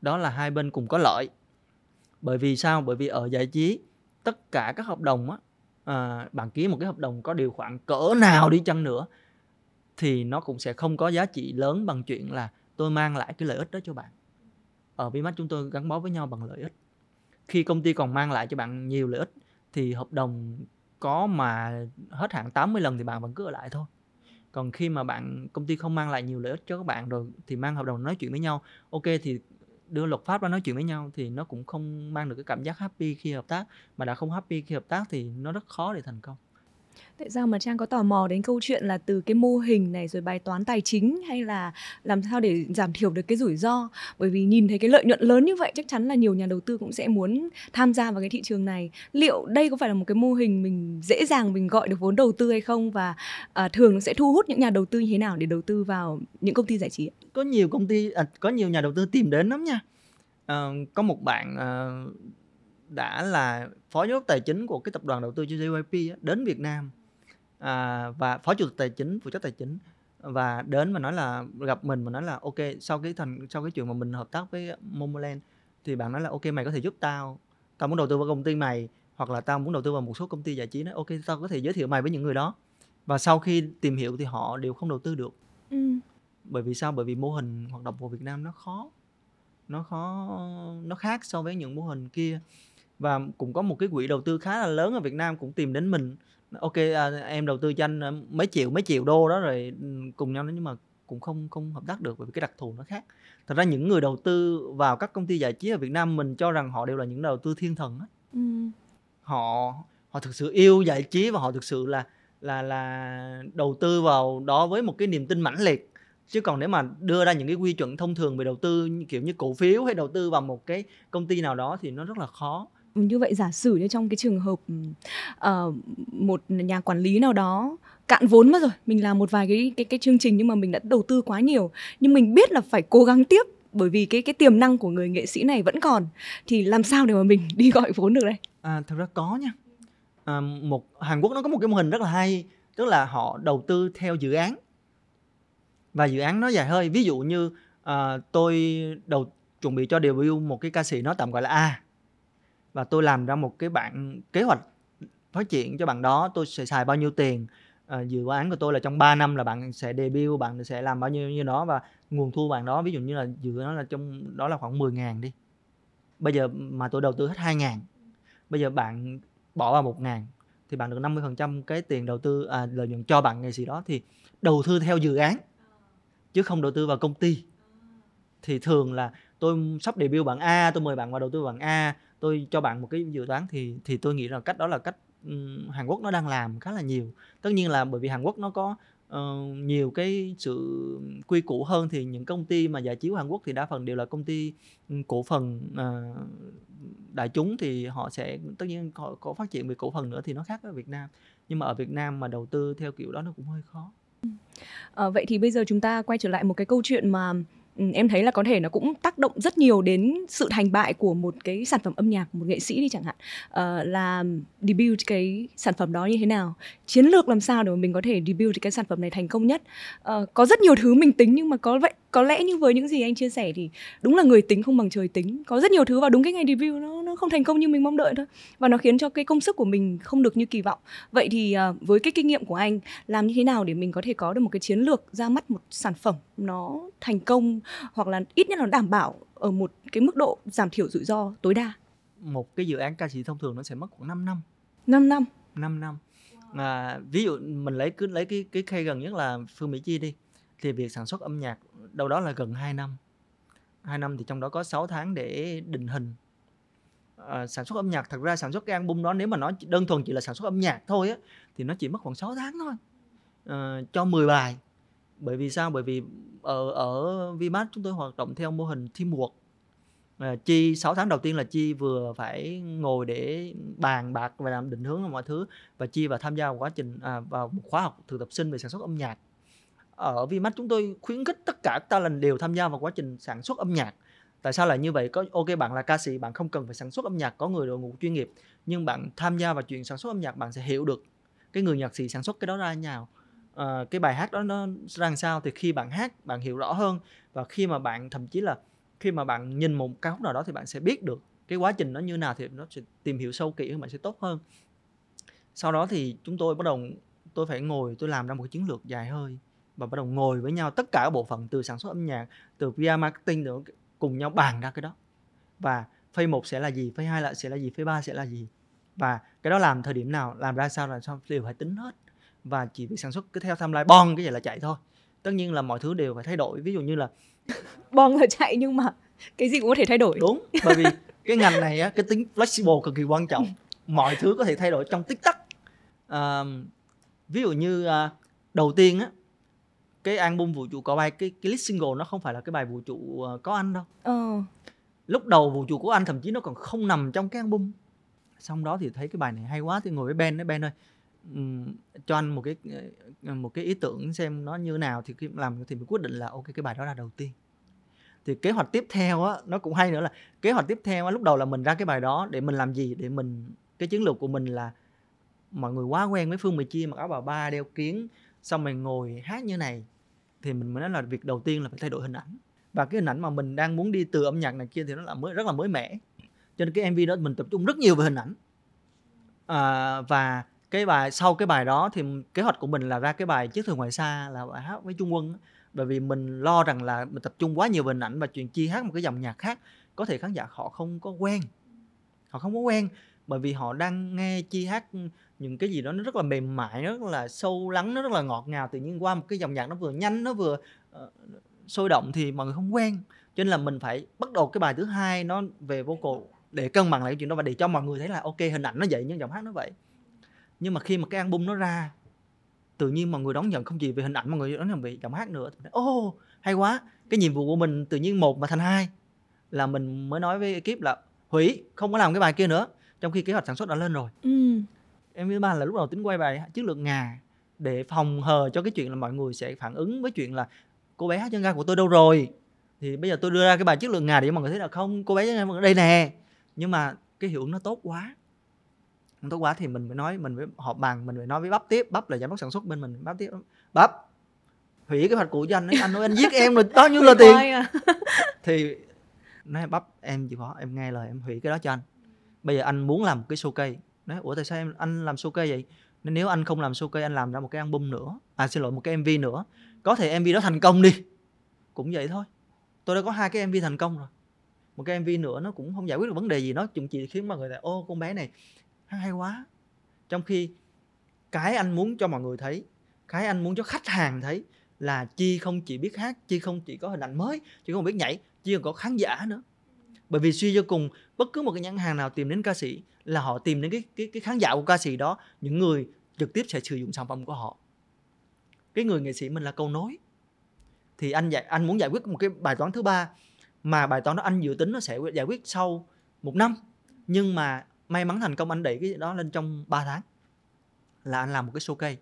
đó là hai bên cùng có lợi. Bởi vì sao? Bởi vì ở giải trí tất cả các hợp đồng á à, bạn ký một cái hợp đồng có điều khoản cỡ nào đi chăng nữa thì nó cũng sẽ không có giá trị lớn bằng chuyện là tôi mang lại cái lợi ích đó cho bạn. Ờ, ở Vmax chúng tôi gắn bó với nhau bằng lợi ích. Khi công ty còn mang lại cho bạn nhiều lợi ích, thì hợp đồng có mà hết hạn 80 lần thì bạn vẫn cứ ở lại thôi. Còn khi mà bạn, công ty không mang lại nhiều lợi ích cho các bạn rồi thì mang hợp đồng nói chuyện với nhau, ok thì đưa luật pháp ra nói chuyện với nhau thì nó cũng không mang được cái cảm giác happy khi hợp tác. Mà đã không happy khi hợp tác thì nó rất khó để thành công. Tại sao mà Trang có tò mò đến câu chuyện là từ cái mô hình này rồi bài toán tài chính hay là làm sao để giảm thiểu được cái rủi ro? Bởi vì nhìn thấy cái lợi nhuận lớn như vậy chắc chắn là nhiều nhà đầu tư cũng sẽ muốn tham gia vào cái thị trường này. Liệu đây có phải là một cái mô hình mình dễ dàng mình gọi được vốn đầu tư hay không và à, thường nó sẽ thu hút những nhà đầu tư như thế nào để đầu tư vào những công ty giải trí? Có nhiều công ty à, có nhiều nhà đầu tư tìm đến lắm nha. À, có một bạn à, đã là phó giám đốc tài chính của cái tập đoàn đầu tư JYP đến Việt Nam à, và phó chủ tịch tài chính phụ trách tài chính và đến mà nói là gặp mình mà nói là ok sau cái thành sau cái chuyện mà mình hợp tác với Momoland thì bạn nói là ok mày có thể giúp tao tao muốn đầu tư vào công ty mày hoặc là tao muốn đầu tư vào một số công ty giải trí đó ok tao có thể giới thiệu mày với những người đó. Và sau khi tìm hiểu thì họ đều không đầu tư được. Ừ. bởi vì sao? Bởi vì mô hình hoạt động của Việt Nam nó khó nó khó nó khác so với những mô hình kia và cũng có một cái quỹ đầu tư khá là lớn ở Việt Nam cũng tìm đến mình. Ok à, em đầu tư cho anh à, mấy triệu mấy triệu đô đó rồi ừ, cùng nhau đó nhưng mà cũng không không hợp tác được bởi vì cái đặc thù nó khác. Thật ra những người đầu tư vào các công ty giải trí ở Việt Nam mình cho rằng họ đều là những đầu tư thiên thần ừ. họ họ thực sự yêu giải trí và họ thực sự là là là đầu tư vào đó với một cái niềm tin mãnh liệt. Chứ còn nếu mà đưa ra những cái quy chuẩn thông thường về đầu tư kiểu như cổ phiếu hay đầu tư vào một cái công ty nào đó thì nó rất là khó như vậy giả sử như trong cái trường hợp uh, một nhà quản lý nào đó cạn vốn mất rồi mình làm một vài cái cái cái chương trình nhưng mà mình đã đầu tư quá nhiều nhưng mình biết là phải cố gắng tiếp bởi vì cái cái tiềm năng của người nghệ sĩ này vẫn còn thì làm sao để mà mình đi gọi vốn được đây? À, thật ra có nha. À, một Hàn Quốc nó có một cái mô hình rất là hay tức là họ đầu tư theo dự án. Và dự án nó dài hơi ví dụ như à, tôi đầu chuẩn bị cho debut một cái ca sĩ nó tạm gọi là A và tôi làm ra một cái bản kế hoạch phát triển cho bạn đó tôi sẽ xài bao nhiêu tiền. À, dự án của tôi là trong 3 năm là bạn sẽ debut bạn sẽ làm bao nhiêu như đó và nguồn thu bạn đó ví dụ như là dự nó là trong đó là khoảng 10 ngàn đi. Bây giờ mà tôi đầu tư hết 2 ngàn bây giờ bạn bỏ vào 1 ngàn thì bạn được 50% cái tiền đầu tư à, lợi nhuận cho bạn nghệ sĩ đó thì đầu tư theo dự án chứ không đầu tư vào công ty. Thì thường là tôi sắp debut bạn A tôi mời bạn vào đầu tư bạn A tôi cho bạn một cái dự đoán thì thì tôi nghĩ là cách đó là cách um, Hàn Quốc nó đang làm khá là nhiều. Tất nhiên là bởi vì Hàn Quốc nó có uh, nhiều cái sự quy củ hơn thì những công ty mà giải chiếu Hàn Quốc thì đa phần đều là công ty ừ, cổ phần uh, đại chúng thì họ sẽ tất nhiên có, có phát triển về cổ phần nữa thì nó khác ở Việt Nam. Nhưng mà ở Việt Nam mà đầu tư theo kiểu đó nó cũng hơi khó. À, vậy thì bây giờ chúng ta quay trở lại một cái câu chuyện mà Ừ, em thấy là có thể nó cũng tác động rất nhiều đến sự thành bại của một cái sản phẩm âm nhạc một nghệ sĩ đi chẳng hạn. Uh, là debut cái sản phẩm đó như thế nào chiến lược làm sao để mà mình có thể debut cái sản phẩm này thành công nhất. Uh, có rất nhiều thứ mình tính nhưng mà có vậy có lẽ như với những gì anh chia sẻ thì đúng là người tính không bằng trời tính. Có rất nhiều thứ vào đúng cái ngày debut nó nó không thành công như mình mong đợi thôi. Và nó khiến cho cái công sức của mình không được như kỳ vọng. Vậy thì ờ, với cái kinh nghiệm của anh làm như thế nào để mình có thể có được một cái chiến lược ra mắt một sản phẩm nó thành công hoặc là ít nhất là đảm bảo ở một cái mức độ giảm thiểu rủi ro tối đa? Một cái dự án ca sĩ thông thường nó sẽ mất khoảng 5 năm. 5 năm? 5 năm. À, ví dụ mình lấy cứ lấy cái cái case gần nhất là Phương Mỹ Chi đi thì việc sản xuất âm nhạc đâu đó là gần 2 năm. 2 năm thì trong đó có 6 tháng để định hình. À, sản xuất âm nhạc thật ra sản xuất cái album đó nếu mà nó đơn thuần chỉ là sản xuất âm nhạc thôi á thì nó chỉ mất khoảng 6 tháng thôi à, cho 10 bài. Bởi vì sao? Bởi vì ở ở Vmart chúng tôi hoạt động theo mô hình teamwork à, chi 6 tháng đầu tiên là chi vừa phải ngồi để bàn bạc và làm định hướng mọi thứ và chi và tham gia vào quá trình à, vào một khóa học thực tập sinh về sản xuất âm nhạc. Ờ, ở Vmax chúng tôi khuyến khích tất cả talent đều tham gia vào quá trình sản xuất âm nhạc. Tại sao lại như vậy? Có ok bạn là ca sĩ bạn không cần phải sản xuất âm nhạc có người đội ngũ chuyên nghiệp. Nhưng bạn tham gia vào chuyện sản xuất âm nhạc bạn sẽ hiểu được cái người nhạc sĩ sản xuất cái đó ra như nào. À, cái bài hát đó nó ra làm sao thì khi bạn hát bạn hiểu rõ hơn. Và khi mà bạn thậm chí là khi mà bạn nhìn một ca khúc nào đó thì bạn sẽ biết được cái quá trình nó như nào thì nó sẽ tìm hiểu sâu kỹ hơn bạn sẽ tốt hơn. Sau đó thì chúng tôi bắt đầu tôi phải ngồi tôi làm ra một cái chiến lược dài hơi và bắt đầu ngồi với nhau tất cả các bộ phận từ sản xuất âm nhạc từ PR marketing rồi cùng nhau bàn ra cái đó. Và phase 1 sẽ là gì phase 2 là sẽ là gì phase 3 sẽ là gì? Và cái đó làm thời điểm nào làm ra sao là sao đều phải tính hết. Và chỉ việc sản xuất cứ theo timeline bon cái gì là chạy thôi. Tất nhiên là mọi thứ đều phải thay đổi. Ví dụ như là bong là chạy nhưng mà cái gì cũng có thể thay đổi. Đúng bởi vì cái ngành này á cái tính flexible cực kỳ quan trọng. Mọi thứ có thể thay đổi trong tích tắc. À, ví dụ như à, đầu tiên á cái album vũ trụ có bay cái cái lead single nó không phải là cái bài vũ trụ à, có anh đâu. Ờ. Lúc đầu vũ trụ của anh thậm chí nó còn không nằm trong cái album. Xong đó thì thấy cái bài này hay quá thì ngồi với Ben nói Ben ơi ừm, cho anh một cái ờ, một cái ý tưởng xem nó như nào thì khi làm thì mình quyết định là ok cái bài đó là đầu tiên. Thì kế hoạch tiếp theo á nó cũng hay nữa là kế hoạch tiếp theo á lúc đầu là mình ra cái bài đó để mình làm gì? Để mình cái chiến lược của mình là mọi người quá quen với Phương Mì Chi mặc áo bà ba đeo kiến xong mình ngồi hát như này thì mình mới nói là việc đầu tiên là phải thay đổi hình ảnh. Và cái hình ảnh mà mình đang muốn đi từ âm nhạc này kia thì nó là mới rất là mới mẻ. Cho nên cái MV đó mình tập trung rất nhiều về hình ảnh. À, và cái bài sau cái bài đó thì kế hoạch của mình là ra cái bài chiếc thuyền ngoài xa là bài hát với Trung Quân bởi vì mình lo rằng là mình tập trung quá nhiều về hình ảnh và chuyện chi hát một cái dòng nhạc khác có thể khán giả họ không có quen. Họ không có quen bởi vì họ đang nghe chi hát những cái gì đó nó rất là mềm mại nó rất là sâu lắng nó rất là ngọt ngào tự nhiên qua một cái dòng nhạc nó vừa nhanh nó vừa uh, sôi động thì mọi người không quen. Cho nên là mình phải bắt đầu cái bài thứ hai nó về vocal để cân bằng lại cái chuyện đó và để cho mọi người thấy là ok hình ảnh nó vậy nhưng giọng hát nó vậy. Nhưng mà khi mà cái album nó ra tự nhiên mọi người đón nhận không chỉ về hình ảnh mọi người đón nhận về giọng hát nữa ô oh, hay quá cái nhiệm vụ của mình tự nhiên một mà thành hai. Là mình mới nói với ekip là hủy không có làm cái bài kia nữa. Trong khi kế hoạch sản xuất đã lên rồi. Ừ em thứ ba là lúc đầu tính quay bài chiến lược ngà để phòng hờ cho cái chuyện là mọi người sẽ phản ứng với chuyện là cô bé hát chân ga của tôi đâu rồi. Thì bây giờ tôi đưa ra cái bài chất lượng ngà để mọi người thấy là không cô bé chân ga ở đây nè. Nhưng mà cái hiệu ứng nó tốt quá. Nó tốt quá thì mình mới nói mình mới họp bàn mình phải nói với bắp tiếp. Bắp là giám đốc sản xuất bên mình. Bắp tiếp bắp hủy kế hoạch cũ cho anh ấy. anh nói anh giết em rồi bao nhiêu là tiền? à. thì nói bắp em chịu khó em nghe lời em hủy cái đó cho anh. Bây giờ anh muốn làm một cái showcase nói ủa tại sao em, anh làm showcase vậy? Nên nếu anh không làm showcase anh làm ra một cái album nữa. À xin lỗi, một cái mv nữa. Có thể mv đó thành công đi. Cũng vậy thôi. Tôi đã có hai cái mv thành công rồi. Một cái mv nữa nó cũng không giải quyết được vấn đề gì. Nó cũng chỉ khiến mọi người là, ô, con bé này hay quá. Trong khi cái anh muốn cho mọi người thấy, cái anh muốn cho khách hàng thấy là chi không chỉ biết hát, chi không chỉ có hình ảnh mới, chi không biết nhảy, chi còn có khán giả nữa. Bởi vì suy cho cùng, bất cứ một cái nhãn hàng nào tìm đến ca sĩ là họ tìm đến cái cái cái khán giả của ca sĩ đó, những người trực tiếp sẽ sử dụng sản phẩm của họ. Cái người nghệ sĩ mình là cầu nối thì anh giải, anh muốn giải quyết một cái bài toán thứ ba mà bài toán đó anh dự tính nó sẽ giải quyết sau một năm. Nhưng mà may mắn thành công anh đẩy cái đó lên trong 3 tháng là anh làm một cái showcase.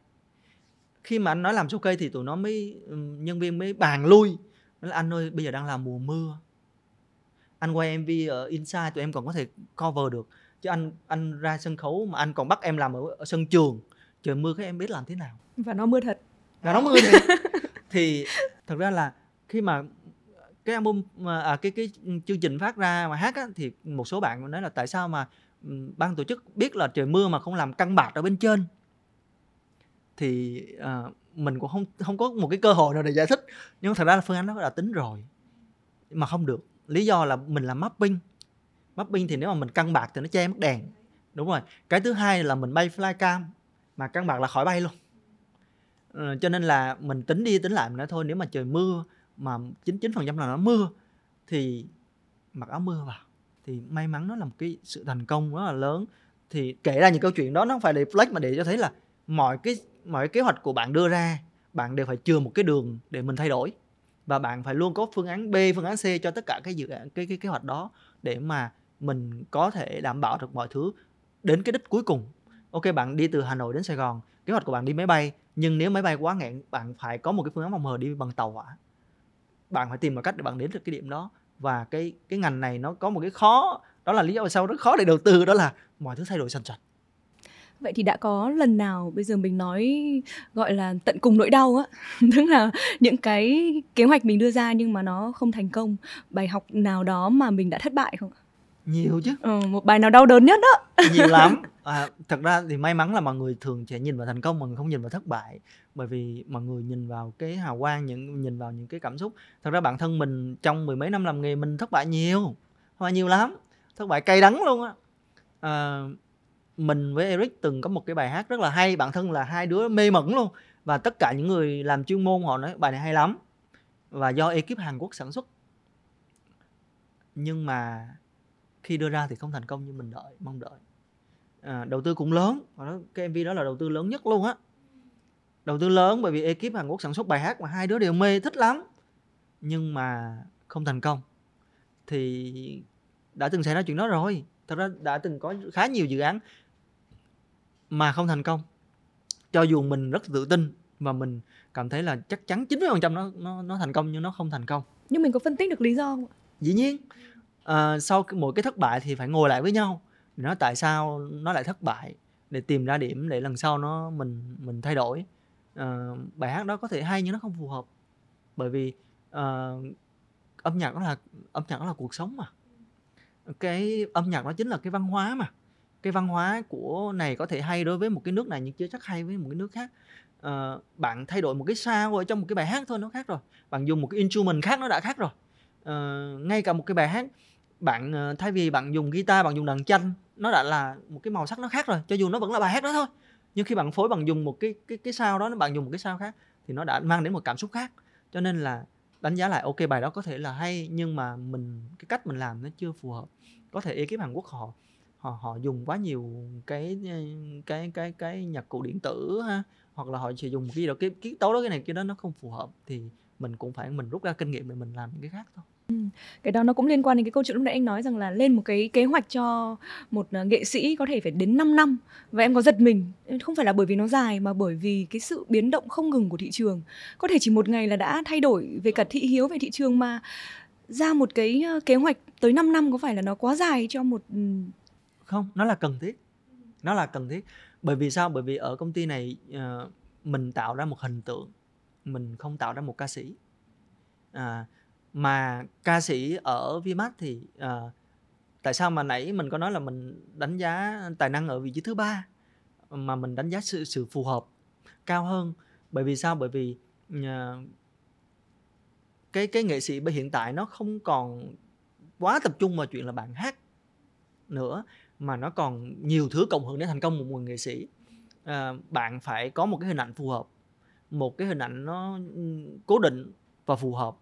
Khi mà anh nói làm showcase thì tụi nó mới nhân viên mới bàn lui. Nói là, anh ơi, bây giờ đang là mùa mưa. Anh quay mv ở inside, tụi em còn có thể cover được chứ anh anh ra sân khấu mà anh còn bắt em làm ở, ở sân trường. Trời mưa các em biết làm thế nào. Và nó mưa thật. Và nó mưa thì, thì thật ra là khi mà cái album mà à, cái cái chương trình phát ra mà hát á, thì một số bạn nói là tại sao mà ban tổ chức biết là trời mưa mà không làm căng bạc ở bên trên? Thì à, mình cũng không không có một cái cơ hội nào để giải thích. Nhưng thật ra là phương án đó đã tính rồi. Mà không được. Lý do là mình làm mapping mapping thì nếu mà mình căng bạc thì nó che mất đèn. Đúng rồi. Cái thứ hai là mình bay flycam mà căng bạc là khỏi bay luôn. Ừ, cho nên là mình tính đi tính lại mình nói thôi nếu mà trời mưa mà 99% là nó mưa thì mặc áo mưa vào. Thì may mắn nó là một cái sự thành công rất là lớn. Thì kể ra những câu chuyện đó nó không phải để flex mà để cho thấy là mọi cái mọi kế hoạch của bạn đưa ra bạn đều phải chừa một cái đường để mình thay đổi. Và bạn phải luôn có phương án B, phương án C cho tất cả cái dự án cái cái kế hoạch đó để mà mình có thể đảm bảo được mọi thứ đến cái đích cuối cùng. Ok bạn đi từ Hà Nội đến Sài Gòn, kế hoạch của bạn đi máy bay, nhưng nếu máy bay quá nghẹn, bạn phải có một cái phương án phòng hờ đi bằng tàu hỏa. Bạn phải tìm một cách để bạn đến được cái điểm đó và cái cái ngành này nó có một cái khó đó là lý do sao rất khó để đầu tư đó là mọi thứ thay đổi sần sật vậy thì đã có lần nào bây giờ mình nói gọi là tận cùng nỗi đau á tức là những cái kế hoạch mình đưa ra nhưng mà nó không thành công bài học nào đó mà mình đã thất bại không nhiều chứ. Ừ, một bài nào đau đớn nhất đó. Nhiều lắm. À, thật ra thì may mắn là mọi người thường sẽ nhìn vào thành công mà người không nhìn vào thất bại. Bởi vì mọi người nhìn vào cái hào quang những nhìn vào những cái cảm xúc. Thật ra bản thân mình trong mười mấy năm làm nghề mình thất bại nhiều thất bại nhiều lắm thất bại cay đắng luôn á. À, mình với Eric từng có một cái bài hát rất là hay bản thân là hai đứa mê mẩn luôn. Và tất cả những người làm chuyên môn họ nói bài này hay lắm. Và do ekip Hàn Quốc sản xuất. Nhưng mà khi đưa ra thì không thành công như mình đợi mong đợi. À, đầu tư cũng lớn. Và cái MV đó là đầu tư lớn nhất luôn á. Đầu tư lớn bởi vì ekip Hàn Quốc sản xuất bài hát mà hai đứa đều mê thích lắm. Nhưng mà không thành công. Thì đã từng xảy ra chuyện đó rồi. Thật ra đã từng có khá nhiều dự án mà không thành công. Cho dù mình rất tự tin và mình cảm thấy là chắc chắn 90% nó nó nó thành công nhưng nó không thành công. Nhưng mình có phân tích được lý do không dĩ nhiên à, sau mỗi cái thất bại thì phải ngồi lại với nhau. Để nói tại sao nó lại thất bại? Để tìm ra điểm để lần sau nó mình mình thay đổi. À, bài hát đó có thể hay nhưng nó không phù hợp. Bởi vì à, âm nhạc đó là âm nhạc đó là cuộc sống mà. Cái âm nhạc đó chính là cái văn hóa mà. Cái văn hóa của này có thể hay đối với một cái nước này nhưng chưa chắc hay với một cái nước khác. À, bạn thay đổi một cái sao ở trong một cái bài hát thôi nó khác rồi. Bạn dùng một cái instrument khác nó đã khác rồi. À, ngay cả một cái bài hát bạn ờ, thay vì bạn dùng guitar, bạn dùng đàn tranh, nó đã là một cái màu sắc nó khác rồi, cho dù nó vẫn là bài hát đó thôi. Nhưng khi bạn phối bằng dùng một cái cái cái sao đó bạn dùng một cái sao khác thì nó đã mang đến một cảm xúc khác. Cho nên là đánh giá lại, ok, bài đó có thể là hay, nhưng mà mình, cái cách mình làm nó chưa phù hợp. Có thể ekip Hàn Quốc họ họ họ dùng quá nhiều cái ờ, cái cái cái nhạc cụ điện tử ha, hoặc là họ chỉ dùng cái gì đó, cái cái tấu đó, cái này, cái đó nó không phù hợp, thì mình cũng phải, mình rút ra kinh nghiệm để mình làm những cái khác thôi. Cái đó nó cũng liên quan đến cái câu chuyện lúc nãy anh nói rằng là lên một cái kế hoạch cho một ờ, nghệ sĩ có thể phải đến 5 năm và em có giật mình. Ờ, không phải là bởi vì nó dài mà bởi vì cái sự biến động không ngừng của thị trường. Có thể chỉ một ngày là đã thay đổi về cả thị hiếu về thị trường mà ra một cái ờ, kế hoạch tới 5 năm có phải là nó quá dài cho một không nó là cần thiết. Nó là cần thiết. Bởi vì sao? Bởi vì ở công ty này ờ, mình tạo ra một hình tượng. Mình không tạo ra một ca sĩ. À, mà ca sĩ ở Vimax thì uh, tại sao mà nãy mình có nói là mình đánh giá tài năng ở vị trí thứ ba mà mình đánh giá sự sự phù hợp cao hơn? Bởi vì sao? Bởi vì uh, cái cái nghệ sĩ bây hiện tại nó không còn quá tập trung vào chuyện là bạn hát nữa mà nó còn nhiều thứ cộng hưởng để thành công một người nghệ sĩ. À, bạn phải có một cái hình ảnh phù hợp một cái hình ảnh nó ừ, cố định và phù hợp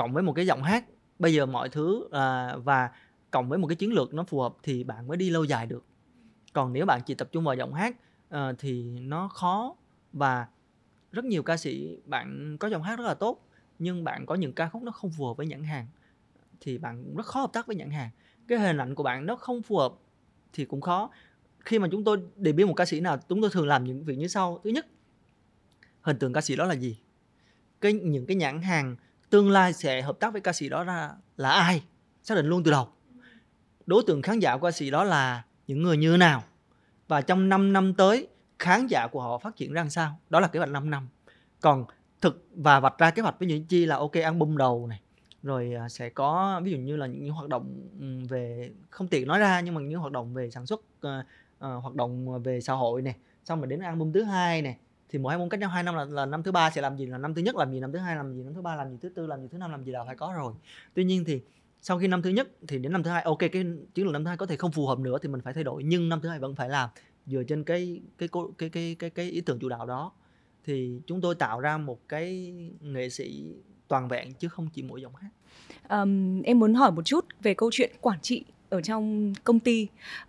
cộng với một cái giọng hát. Bây giờ mọi thứ à, và cộng với một cái chiến lược nó phù hợp thì bạn mới đi lâu dài được. Còn nếu bạn chỉ tập trung vào giọng hát à, thì nó khó và rất nhiều ca sĩ bạn có giọng hát rất là tốt nhưng bạn có những ca khúc nó không phù hợp với nhãn hàng thì bạn rất khó hợp tác với nhãn hàng. Cái hình ảnh của bạn nó không phù hợp thì cũng khó. Khi mà chúng tôi để biết một ca sĩ nào chúng tôi thường làm những việc như sau. Thứ nhất hình tượng ca sĩ đó là gì? Cái những cái nhãn hàng tương lai sẽ hợp tác với ca sĩ đó ra là ai? Xác định luôn từ đầu. Đối tượng khán giả của ca sĩ đó là những người như nào? Và trong 5 năm tới khán giả của họ phát triển ra sao? Đó là kế hoạch 5 năm. Còn thực và vạch ra kế hoạch với những chi là ok album đầu này. Rồi à, sẽ có ví dụ như là những hoạt động về không tiện nói ra nhưng mà những hoạt động về sản xuất uh, uh, hoạt động về xã hội này. Xong rồi đến album thứ hai này thì mỗi môn cách nhau hai năm là, là năm thứ ba sẽ làm gì là năm thứ nhất làm gì năm thứ hai làm gì năm thứ ba làm gì thứ tư làm gì thứ năm làm gì là phải có rồi tuy nhiên thì sau khi năm thứ nhất thì đến năm thứ hai ok cái chiến lược năm thứ hai có thể không phù hợp nữa thì mình phải thay đổi nhưng năm thứ hai vẫn phải làm dựa trên cái cái cái cái cái cái, cái ý tưởng chủ đạo đó thì chúng tôi tạo ra một cái nghệ sĩ toàn vẹn chứ không chỉ mỗi giọng hát. Um, em muốn hỏi một chút về câu chuyện quản trị ở trong công ty.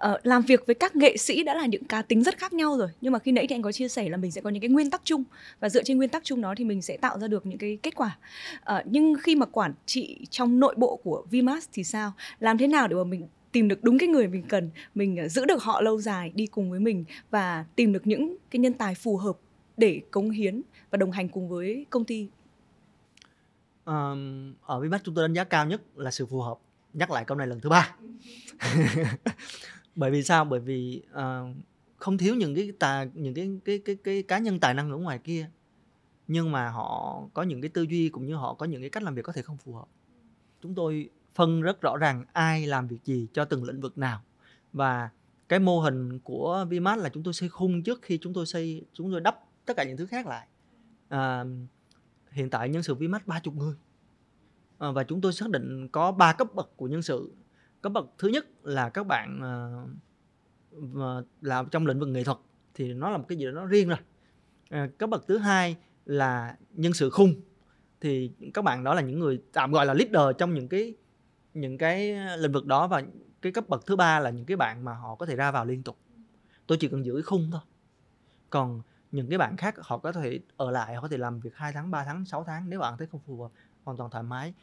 Uh, làm việc với các nghệ sĩ đã là những cá tính rất khác nhau rồi. Nhưng mà khi nãy thì anh có chia sẻ là mình sẽ có những cái nguyên tắc chung. Và dựa trên nguyên tắc chung đó thì mình sẽ tạo ra được những cái kết quả. Uh, nhưng khi mà quản trị trong nội bộ của VIMAS thì sao? Làm thế nào để mà mình tìm được đúng cái người mình cần? Mình ờ, giữ được họ lâu dài đi cùng với mình và tìm được những cái nhân tài phù hợp để cống hiến và đồng hành cùng với công ty? Um, ở VIMAS chúng tôi đánh giá cao nhất là sự phù hợp nhắc lại câu này lần thứ ba. Bởi vì sao? Bởi vì uh, không thiếu những cái tài những cái cái cái cái cá nhân tài năng ở ngoài kia. Nhưng mà họ có những cái tư duy cũng như họ có những cái cách làm việc có thể không phù hợp. Chúng tôi phân rất rõ ràng ai làm việc gì cho từng lĩnh vực nào. Và cái mô hình của Vmax là chúng tôi xây khung trước khi chúng tôi xây chúng tôi đắp tất cả những thứ khác lại. À, hiện tại nhân sự Vmax ba chục người à, và chúng tôi xác định có ba cấp bậc của nhân sự. Cấp bậc thứ nhất là các bạn ờ, uh, làm trong lĩnh vực nghệ thuật thì nó là một cái gì đó nó riêng rồi. À, cấp bậc thứ hai là nhân sự khung thì các bạn đó là những người tạm gọi là leader trong những cái những cái lĩnh vực đó và cái cấp bậc thứ ba là những cái bạn mà họ có thể ra vào liên tục. Tôi chỉ cần giữ cái khung thôi. Còn những cái bạn khác họ có thể ở lại họ có thể làm việc 2 tháng 3 tháng 6 tháng nếu bạn thấy không phù hợp hoàn toàn thoải mái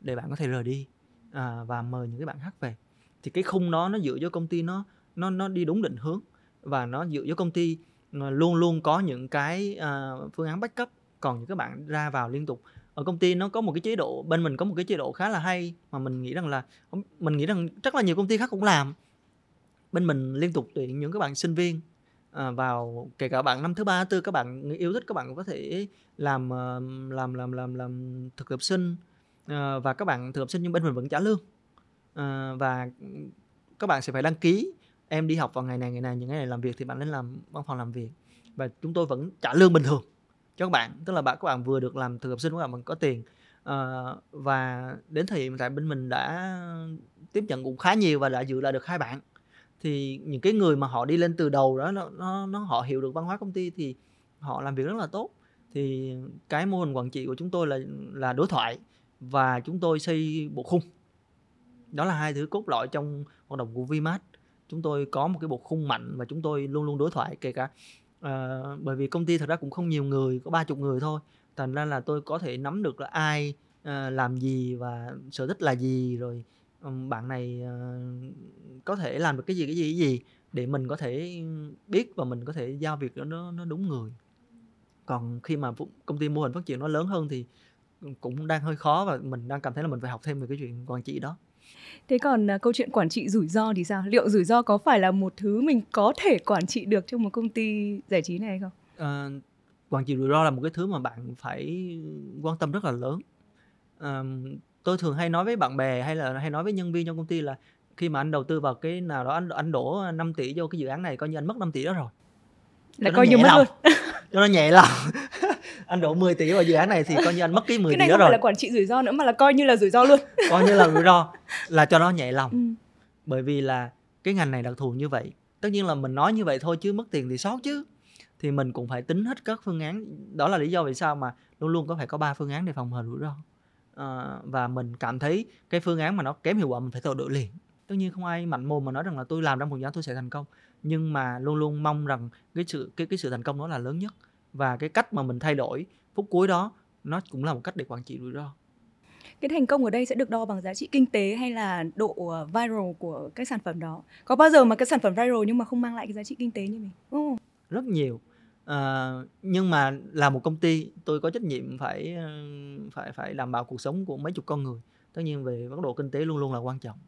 để bạn có thể rời đi à, và mời những cái bạn khác về. Thì cái khung đó nó dựa cho công ty nó nó nó đi đúng định hướng và nó dựa cho công ty luôn luôn có những cái uh, phương án backup. Còn những cái bạn ra vào liên tục ở công ty nó có một cái chế độ bên mình có một cái chế độ khá là hay mà mình nghĩ rằng là mình nghĩ rằng rất là nhiều công ty khác cũng làm. Bên mình liên tục tuyển những các bạn sinh viên uh, vào kể cả bạn năm thứ ba tư các bạn yêu thích các bạn có thể làm à, làm làm làm làm thực tập sinh à, và các bạn thực tập sinh nhưng bên mình vẫn trả lương. À, và các bạn sẽ phải đăng ký em đi học vào ngày này ngày này những ngày này làm việc thì bạn nên làm văn phòng làm việc. Và chúng tôi vẫn trả lương bình thường cho các bạn tức là bạn các bạn vừa được làm thực tập sinh các bạn vẫn có tiền. À, và đến thời điểm tại bên mình đã tiếp nhận cũng khá nhiều và đã giữ lại được hai bạn. Thì những cái người mà họ đi lên từ đầu đó nó, nó, nó họ hiểu được văn hóa công ty thì họ làm việc rất là tốt. Thì cái mô hình quản trị của chúng tôi là là đối thoại và chúng tôi xây bộ khung. Đó là hai thứ cốt lõi trong hoạt động của Vmax chúng tôi có một cái bộ khung mạnh và chúng tôi luôn luôn đối thoại kể cả uh, bởi vì công ty thật ra cũng không nhiều người có ba chục người thôi. Thành ra là tôi có thể nắm được là ai uh, làm gì và sở thích là gì rồi um, bạn này uh, có thể làm được cái gì cái gì cái gì để mình có thể biết và mình có thể giao việc đó nó nó đúng người. Còn khi mà công ty mô hình phát triển nó lớn hơn thì cũng đang hơi khó và mình đang cảm thấy là mình phải học thêm về cái chuyện quản trị đó Thế còn uh, câu chuyện quản trị rủi ro thì sao? Liệu rủi ro có phải là một thứ mình có thể quản trị được trong một công ty giải trí này hay không? Uh, quản trị rủi ro là một cái thứ mà bạn phải quan tâm rất là lớn. Uh, tôi thường hay nói với bạn bè hay là hay nói với nhân viên trong công ty là khi mà anh đầu tư vào cái nào đó anh anh đổ 5 tỷ vô cái dự án này coi như anh mất 5 tỷ đó rồi. Là coi như mất luôn. cho nó nhẹ lòng anh đổ 10 tỷ vào dự án này thì coi như anh mất cái 10 cái này tỷ đó không rồi phải là quản trị rủi ro nữa mà là coi như là rủi ro luôn. Coi như là rủi ro là cho nó nhẹ lòng. Ừ. bởi vì là cái ngành này đặc thù như vậy. Tất nhiên là mình nói như vậy thôi chứ mất tiền thì sót chứ. Thì mình cũng phải tính hết các phương án. Đó là lý do vì sao mà luôn luôn có phải có ba phương án để phòng hờ rủi ro. Ờ, và mình cảm thấy cái phương án mà nó kém hiệu quả mình phải thay đổi liền. Tất nhiên không ai mạnh mồm mà nói rằng là tôi làm trong một dự án tôi sẽ thành công. Nhưng mà luôn luôn mong rằng cái sự cái cái sự thành công đó là lớn nhất và cái cách mà mình thay đổi phút cuối đó nó cũng là một cách để quản trị rủi ro. Cái thành công ở đây sẽ được đo bằng giá trị kinh tế hay là độ ờ, viral của cái sản phẩm đó? Có bao giờ mà cái sản phẩm viral nhưng mà không mang lại cái giá trị kinh tế như mình? Oh. rất nhiều. À, nhưng mà là một công ty tôi có trách nhiệm phải ờ, phải phải đảm bảo cuộc sống của mấy chục con người. Tất nhiên về mức độ kinh tế luôn luôn là quan trọng.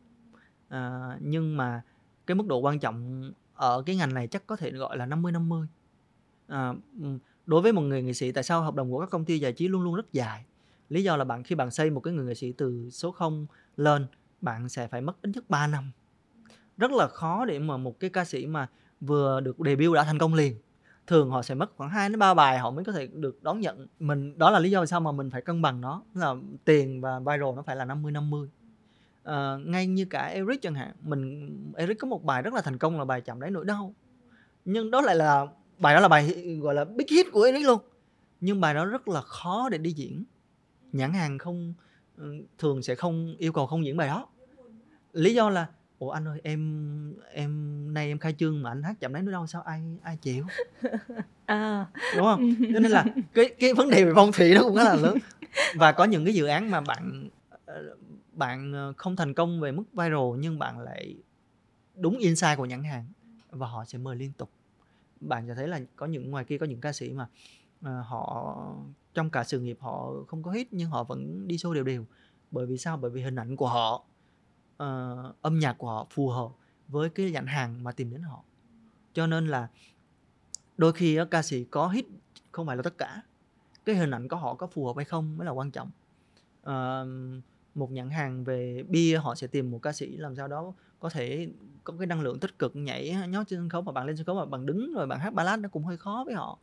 À, nhưng mà cái mức độ quan trọng ở cái ngành này chắc có thể gọi là 50 50 à, đối với một người nghệ sĩ tại sao hợp đồng của các công ty giải trí luôn luôn rất dài? Lý do là bạn khi bạn xây một cái người nghệ sĩ từ số 0 lên bạn sẽ phải mất ít nhất 3 năm. Rất là khó để mà một cái ca sĩ mà vừa được debut đã thành công liền. Thường họ sẽ mất khoảng 2 đến 3 bài họ mới có thể được đón nhận mình. Đó là lý do sao mà mình phải cân bằng nó là tiền và viral nó phải là 50 50 à, ngay như cả Eric chẳng hạn mình Eric có một bài rất là thành công là bài chạm đáy nỗi đau. Nhưng đó lại là bài đó là bài gọi là big hit của Eric luôn. Nhưng bài đó rất là khó để đi diễn. Nhãn hàng không ừ, thường sẽ không yêu cầu không diễn bài đó. Lý do là ủa anh ơi em em nay em khai trương mà anh hát chậm đấy nữa đâu sao ai ai chịu? À. Đúng không? Cho nên là cái cái vấn đề về phong thủy nó cũng khá là lớn. Và có những cái dự án mà bạn ờ, bạn ờ, không thành công về mức viral nhưng bạn lại đúng insight của nhãn hàng và họ sẽ mời liên tục bạn sẽ thấy là có những ngoài kia có những ca sĩ mà uh, họ trong cả sự nghiệp họ không có hit nhưng họ vẫn đi show đều đều. Bởi vì sao? Bởi vì hình ảnh của họ uh, âm nhạc của họ phù hợp với cái nhãn hàng mà tìm đến họ. Cho nên là đôi khi uh, ca sĩ có hit không phải là tất cả. Cái hình ảnh của họ có phù hợp hay không mới là quan trọng. Uh, một nhãn hàng về bia họ sẽ tìm một ca sĩ làm sao đó có thể có cái năng lượng tích cực nhảy nhót trên sân khấu mà bạn lên sân khấu mà bạn đứng rồi bạn hát ballad nó cũng hơi khó với họ.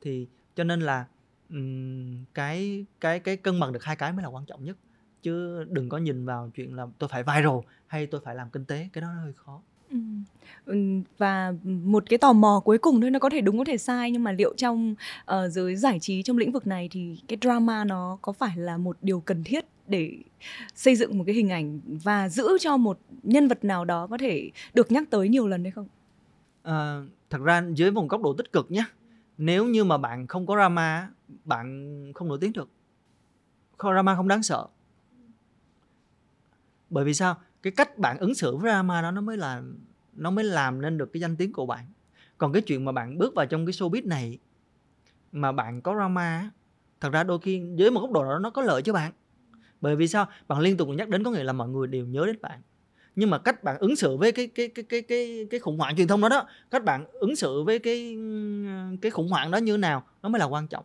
Thì cho nên là um, cái cái cái cân bằng được hai cái mới là quan trọng nhất. Chứ đừng có nhìn vào chuyện là tôi phải viral hay tôi phải làm kinh tế cái đó nó hơi khó và một cái tò mò cuối cùng thôi nó có thể đúng có thể sai nhưng mà liệu trong uh, giới giải trí trong lĩnh vực này thì cái drama nó có phải là một điều cần thiết để xây dựng một cái hình ảnh và giữ cho một nhân vật nào đó có thể được nhắc tới nhiều lần hay không? À, thật ra dưới một góc độ tích cực nhé nếu như mà bạn không có drama bạn không nổi tiếng được. Drama không đáng sợ. Bởi vì sao? Cái cách bạn ứng xử với drama đó nó mới là nó mới làm nên được cái danh tiếng của bạn. Còn cái chuyện mà bạn bước vào trong cái showbiz này mà bạn có drama thật ra đôi khi dưới một góc độ đó nó có lợi cho bạn. Bởi vì sao? Bạn liên tục nhắc đến có nghĩa là mọi người đều nhớ đến bạn. Nhưng mà cách bạn ứng xử với cái cái cái cái cái cái khủng hoảng truyền thông đó đó cách bạn ứng xử với cái cái khủng hoảng đó như nào nó mới là quan trọng.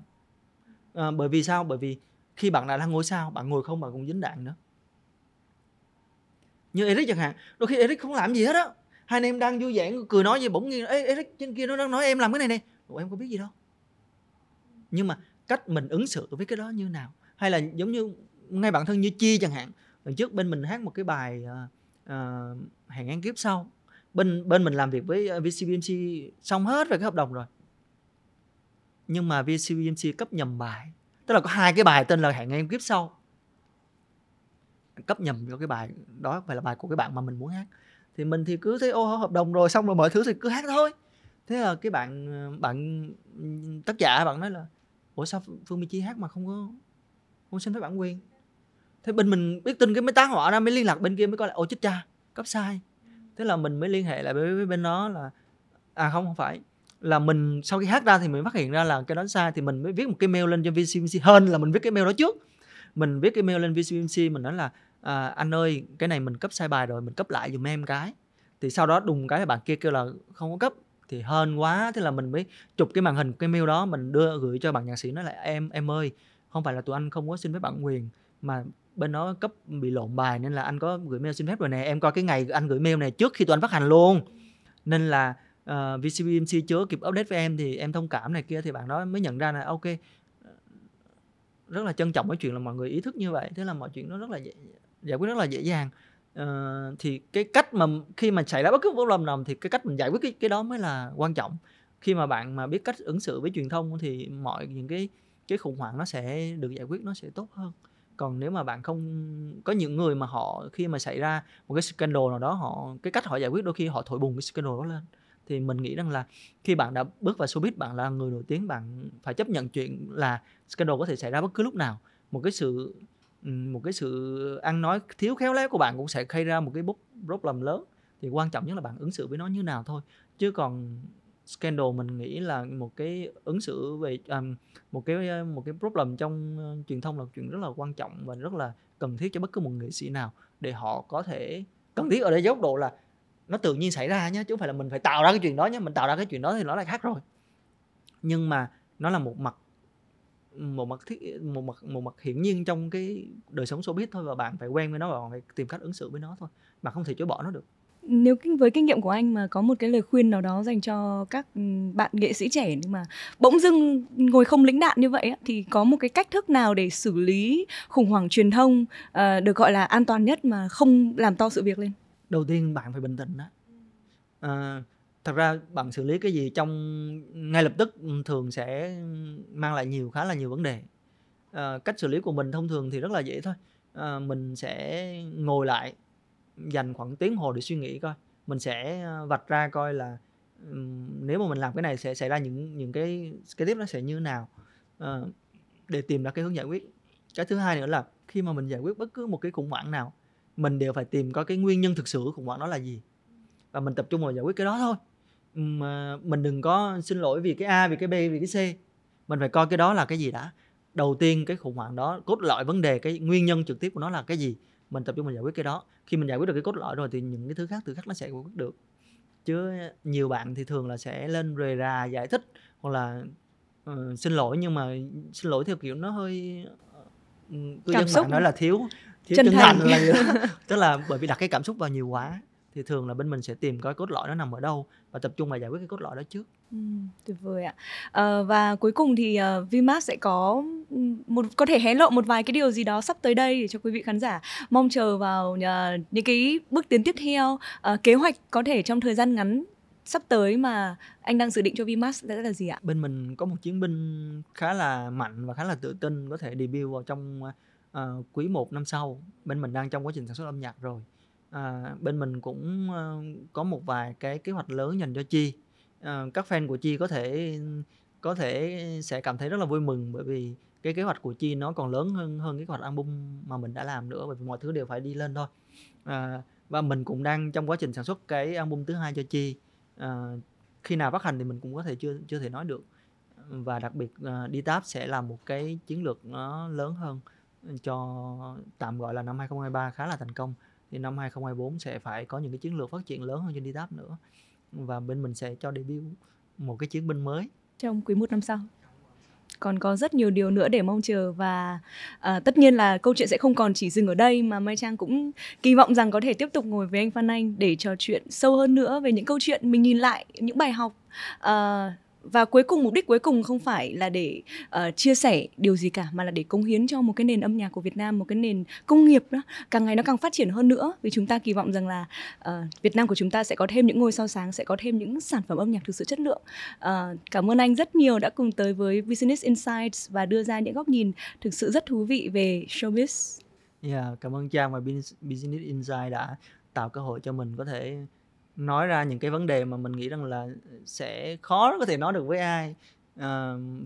À, bởi vì sao? Bởi vì khi bạn đã là ngôi sao bạn ngồi không bạn cũng dính đạn nữa như Eric chẳng hạn. Đôi khi Eric không làm gì hết á. Hai anh em đang vui vẻ cười nói gì bỗng nhiên Ê, Eric trên kia nó đang nói em làm cái này này Ủa, em có biết gì đâu. Nhưng mà cách mình ứng xử với cái đó như nào? Hay là giống như ngay bản thân như chi chẳng hạn. Lần trước bên mình hát một cái bài uh, uh, hẹn ăn kiếp sau. Bên bên mình làm việc với ờ, VCBMC xong hết về cái hợp đồng rồi. Nhưng mà VCBMC cấp nhầm bài. Tức là có hai cái bài tên là hẹn em kiếp sau cấp nhầm cho cái bài đó phải là bài của cái bạn mà mình muốn hát. Thì mình thì cứ thấy ô hợp đồng rồi xong rồi mọi thứ thì cứ hát thôi. Thế là cái bạn ờ, bạn ừ, tác giả bạn nói là ủa sao phương my chi hát mà không có không xin phép bản quyền? Thế bên mình biết tin cái mới tán họa ra mới liên lạc bên kia mới coi lại ồ chết cha cấp sai. Thế là mình mới liên hệ lại với, với bên đó là à không không phải. Là mình sau khi hát ra thì mình phát hiện ra là cái đó sai thì mình mới viết một cái mail lên cho VCMC hơn là mình viết cái mail đó trước. Mình viết cái mail lên VCMC mình nói là à, anh ơi cái này mình cấp sai bài rồi mình cấp lại dùm em cái. Thì sau đó đùng cái bạn kia kêu là không có cấp. Thì hên quá thế là mình mới chụp cái màn hình cái mail đó mình đưa gửi cho bạn nhạc sĩ nói là em em ơi không phải là tụi anh không có xin phép bản quyền mà bên đó cấp bị lộn bài nên là anh có gửi mail xin phép rồi nè. Em coi cái ngày anh gửi mail này trước khi tụi anh phát hành luôn. Nên là ờ, uh, VCBMC chưa kịp update với em thì em thông cảm này kia thì bạn đó mới nhận ra là ok ờ, rất là trân trọng cái chuyện là mọi người ý thức như vậy. Thế là mọi chuyện nó rất là dễ, giải quyết rất là dễ dàng. Uh, thì cái cách mà khi mà xảy ra bất cứ vấn lầm nào thì cái cách mình giải quyết cái cái đó mới là quan trọng. Khi mà bạn mà biết cách ứng xử với truyền thông thì mọi những cái cái khủng hoảng nó sẽ được giải quyết nó sẽ tốt hơn. Còn nếu mà bạn không có những người mà họ khi mà xảy ra một cái scandal nào đó họ cái cách họ giải quyết đôi khi họ thổi bùng cái scandal đó lên. Thì mình nghĩ rằng là khi bạn đã bước vào showbiz bạn là người nổi tiếng bạn phải chấp nhận chuyện là scandal có thể xảy ra bất cứ lúc nào. Một cái sự Ừ, một cái sự ăn nói thiếu khéo léo của bạn cũng sẽ gây ra một cái bốc lầm lớn. Thì quan trọng nhất là bạn ứng xử với nó như nào thôi. Chứ còn scandal mình nghĩ là một cái ứng xử về um, một cái à, một cái problem trong uh, truyền thông là chuyện rất là quan trọng và rất là cần thiết cho bất cứ một nghệ sĩ nào để họ có thể cần thiết ở đây góc độ là nó tự nhiên xảy ra nhé chứ không phải là mình phải tạo ra cái chuyện đó nhé mình tạo ra cái chuyện đó thì nó lại khác rồi. Nhưng mà nó là một mặt một mặt thiết một mặt một mặt hiển nhiên trong cái đời sống showbiz thôi và bạn phải quen với nó và bạn phải tìm cách ứng xử với nó thôi bạn không thể chối bỏ nó được. Nếu với kinh nghiệm của anh mà có một cái lời khuyên nào đó dành cho các ừ, bạn nghệ sĩ trẻ nhưng mà bỗng dưng ngồi không lĩnh đạn như vậy thì có một cái cách thức nào để xử lý khủng hoảng truyền thông uh, được gọi là an toàn nhất mà không làm to sự việc lên? Đầu tiên bạn phải bình tĩnh đó à, thật ra bạn xử lý cái gì trong ngay lập tức thường sẽ mang lại nhiều khá là nhiều vấn đề. À, cách xử lý của mình thông thường thì rất là dễ thôi. À, mình sẽ ngồi lại dành khoảng tiếng hồ để suy nghĩ coi. Mình sẽ ờ, vạch ra coi là nếu mà mình làm cái này sẽ xảy ra những những cái cái tiếp nó sẽ như thế nào à, để tìm ra cái hướng giải quyết. Cái thứ hai nữa là khi mà mình giải quyết bất cứ một cái khủng hoảng nào mình đều phải tìm có cái nguyên nhân thực sự của khủng hoảng đó là gì. Và mình tập trung vào giải quyết cái đó thôi mà mình đừng có xin lỗi vì cái a vì cái b vì cái c. Mình phải coi cái đó là cái gì đã. Đầu tiên cái khủng hoảng đó cốt lõi vấn đề cái nguyên nhân trực tiếp của nó là cái gì? Mình tập trung vào giải quyết cái đó. Khi mình giải quyết được cái cốt lõi rồi thì những cái thứ khác từ khác nó sẽ giải quyết được. Chứ nhiều bạn thì thường là sẽ lên rề rà giải thích hoặc là uh, xin lỗi nhưng mà xin lỗi theo kiểu nó hơi uh, cư dân mạng nói là thiếu thiếu chân, chân thành, thành là tức là bởi vì đặt cái cảm xúc vào nhiều quá thì thường là bên mình sẽ tìm coi cốt lõi nó nằm ở đâu và tập trung vào giải quyết cái cốt lõi đó trước. Ừ, tuyệt vời ạ. À, và cuối cùng thì uh, Vmart sẽ có một có thể hé lộ một vài cái điều gì đó sắp tới đây để cho quý vị khán giả mong chờ vào uh, những cái bước tiến tiếp theo, uh, kế hoạch có thể trong thời gian ngắn sắp tới mà anh đang dự định cho Vmart sẽ là gì ạ? Bên mình có một chiến binh khá là mạnh và khá là tự tin có thể debut vào trong uh, quý 1 năm sau. Bên mình đang trong quá trình sản xuất âm nhạc rồi à, bên mình cũng ờ, có một vài cái kế hoạch lớn dành cho chi. À, các fan của chi có thể có thể sẽ cảm thấy rất là vui mừng bởi vì cái kế hoạch của chi nó còn lớn hơn hơn cái kế hoạch album mà mình đã làm nữa bởi vì mọi thứ đều phải đi lên thôi. À, và mình cũng đang trong quá trình sản xuất cái album thứ hai cho chi. À, khi nào phát hành thì mình cũng có thể chưa chưa thể nói được. Và đặc biệt uh, đi táp sẽ là một cái chiến lược nó lớn hơn cho tạm gọi là năm 2023 khá là thành công thì năm 2024 sẽ phải có những cái chiến lược phát triển lớn hơn trên đi đáp nữa. Và bên mình sẽ cho debut một cái chiến binh mới. Trong quý một năm sau. Còn có rất nhiều điều nữa để mong chờ và à, tất nhiên là câu chuyện sẽ không còn chỉ dừng ở đây mà Mai Trang cũng kỳ vọng rằng có thể tiếp tục ngồi với anh Phan Anh để trò chuyện sâu hơn nữa về những câu chuyện mình nhìn lại những bài học à, và cuối cùng mục đích cuối cùng không phải là để uh, chia sẻ điều gì cả mà là để cống hiến cho một cái nền âm nhạc của Việt Nam một cái nền công nghiệp đó càng ngày nó càng phát triển hơn nữa vì chúng ta kỳ vọng rằng là uh, Việt Nam của chúng ta sẽ có thêm những ngôi sao sáng sẽ có thêm những sản phẩm âm nhạc thực sự chất lượng uh, cảm ơn anh rất nhiều đã cùng tới với Business Insights và đưa ra những góc nhìn thực sự rất thú vị về showbiz. Yeah, cảm ơn Trang và Business Insight đã tạo cơ hội cho mình có thể nói ra những cái vấn đề mà mình nghĩ rằng là ờ, sẽ khó có thể nói được với ai uh,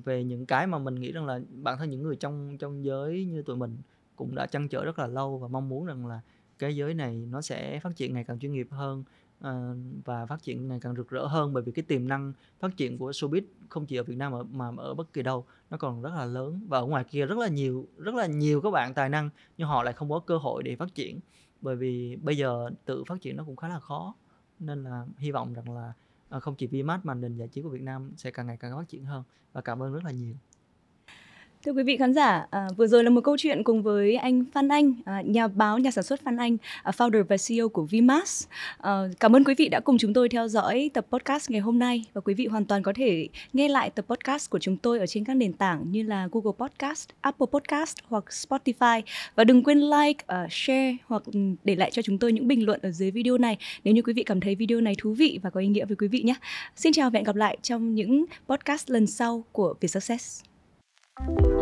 về những cái mà mình nghĩ rằng là bản thân những người trong trong giới như tụi mình cũng đã chăn trở rất là lâu và mong muốn rằng là cái giới này nó sẽ phát triển ngày càng chuyên nghiệp hơn uh, và phát triển ngày càng rực rỡ hơn. Bởi vì cái tiềm năng phát triển của showbiz không chỉ ở Việt Nam mà ở bất kỳ đâu nó còn rất là lớn. Và ở ngoài kia rất là nhiều rất là nhiều các bạn tài năng nhưng họ lại không có cơ hội để phát triển. Bởi vì bây giờ tự phát triển nó cũng khá là khó nên là hy vọng rằng là ờ, không chỉ Vmart mà nền giải trí của Việt Nam sẽ càng ngày càng phát triển hơn và cảm ơn rất là nhiều. Thưa quý vị khán giả, à, vừa rồi là một câu chuyện cùng với anh Phan Anh, à, nhà báo, nhà sản xuất Phan Anh, à, founder và CEO của Vimas À, ờ, cảm ơn quý vị đã cùng chúng tôi theo dõi tập podcast ngày hôm nay và quý vị hoàn toàn có thể nghe lại tập podcast của chúng tôi ở trên các nền tảng như là Google Podcast, Apple Podcast hoặc Spotify và đừng quên like, uh, share hoặc ừ, để lại cho chúng tôi những bình luận ở dưới video này nếu như quý vị cảm thấy video này thú vị và có ý nghĩa với quý vị nhé. Xin chào và hẹn gặp lại trong những podcast lần sau của Việt Success. Thank you.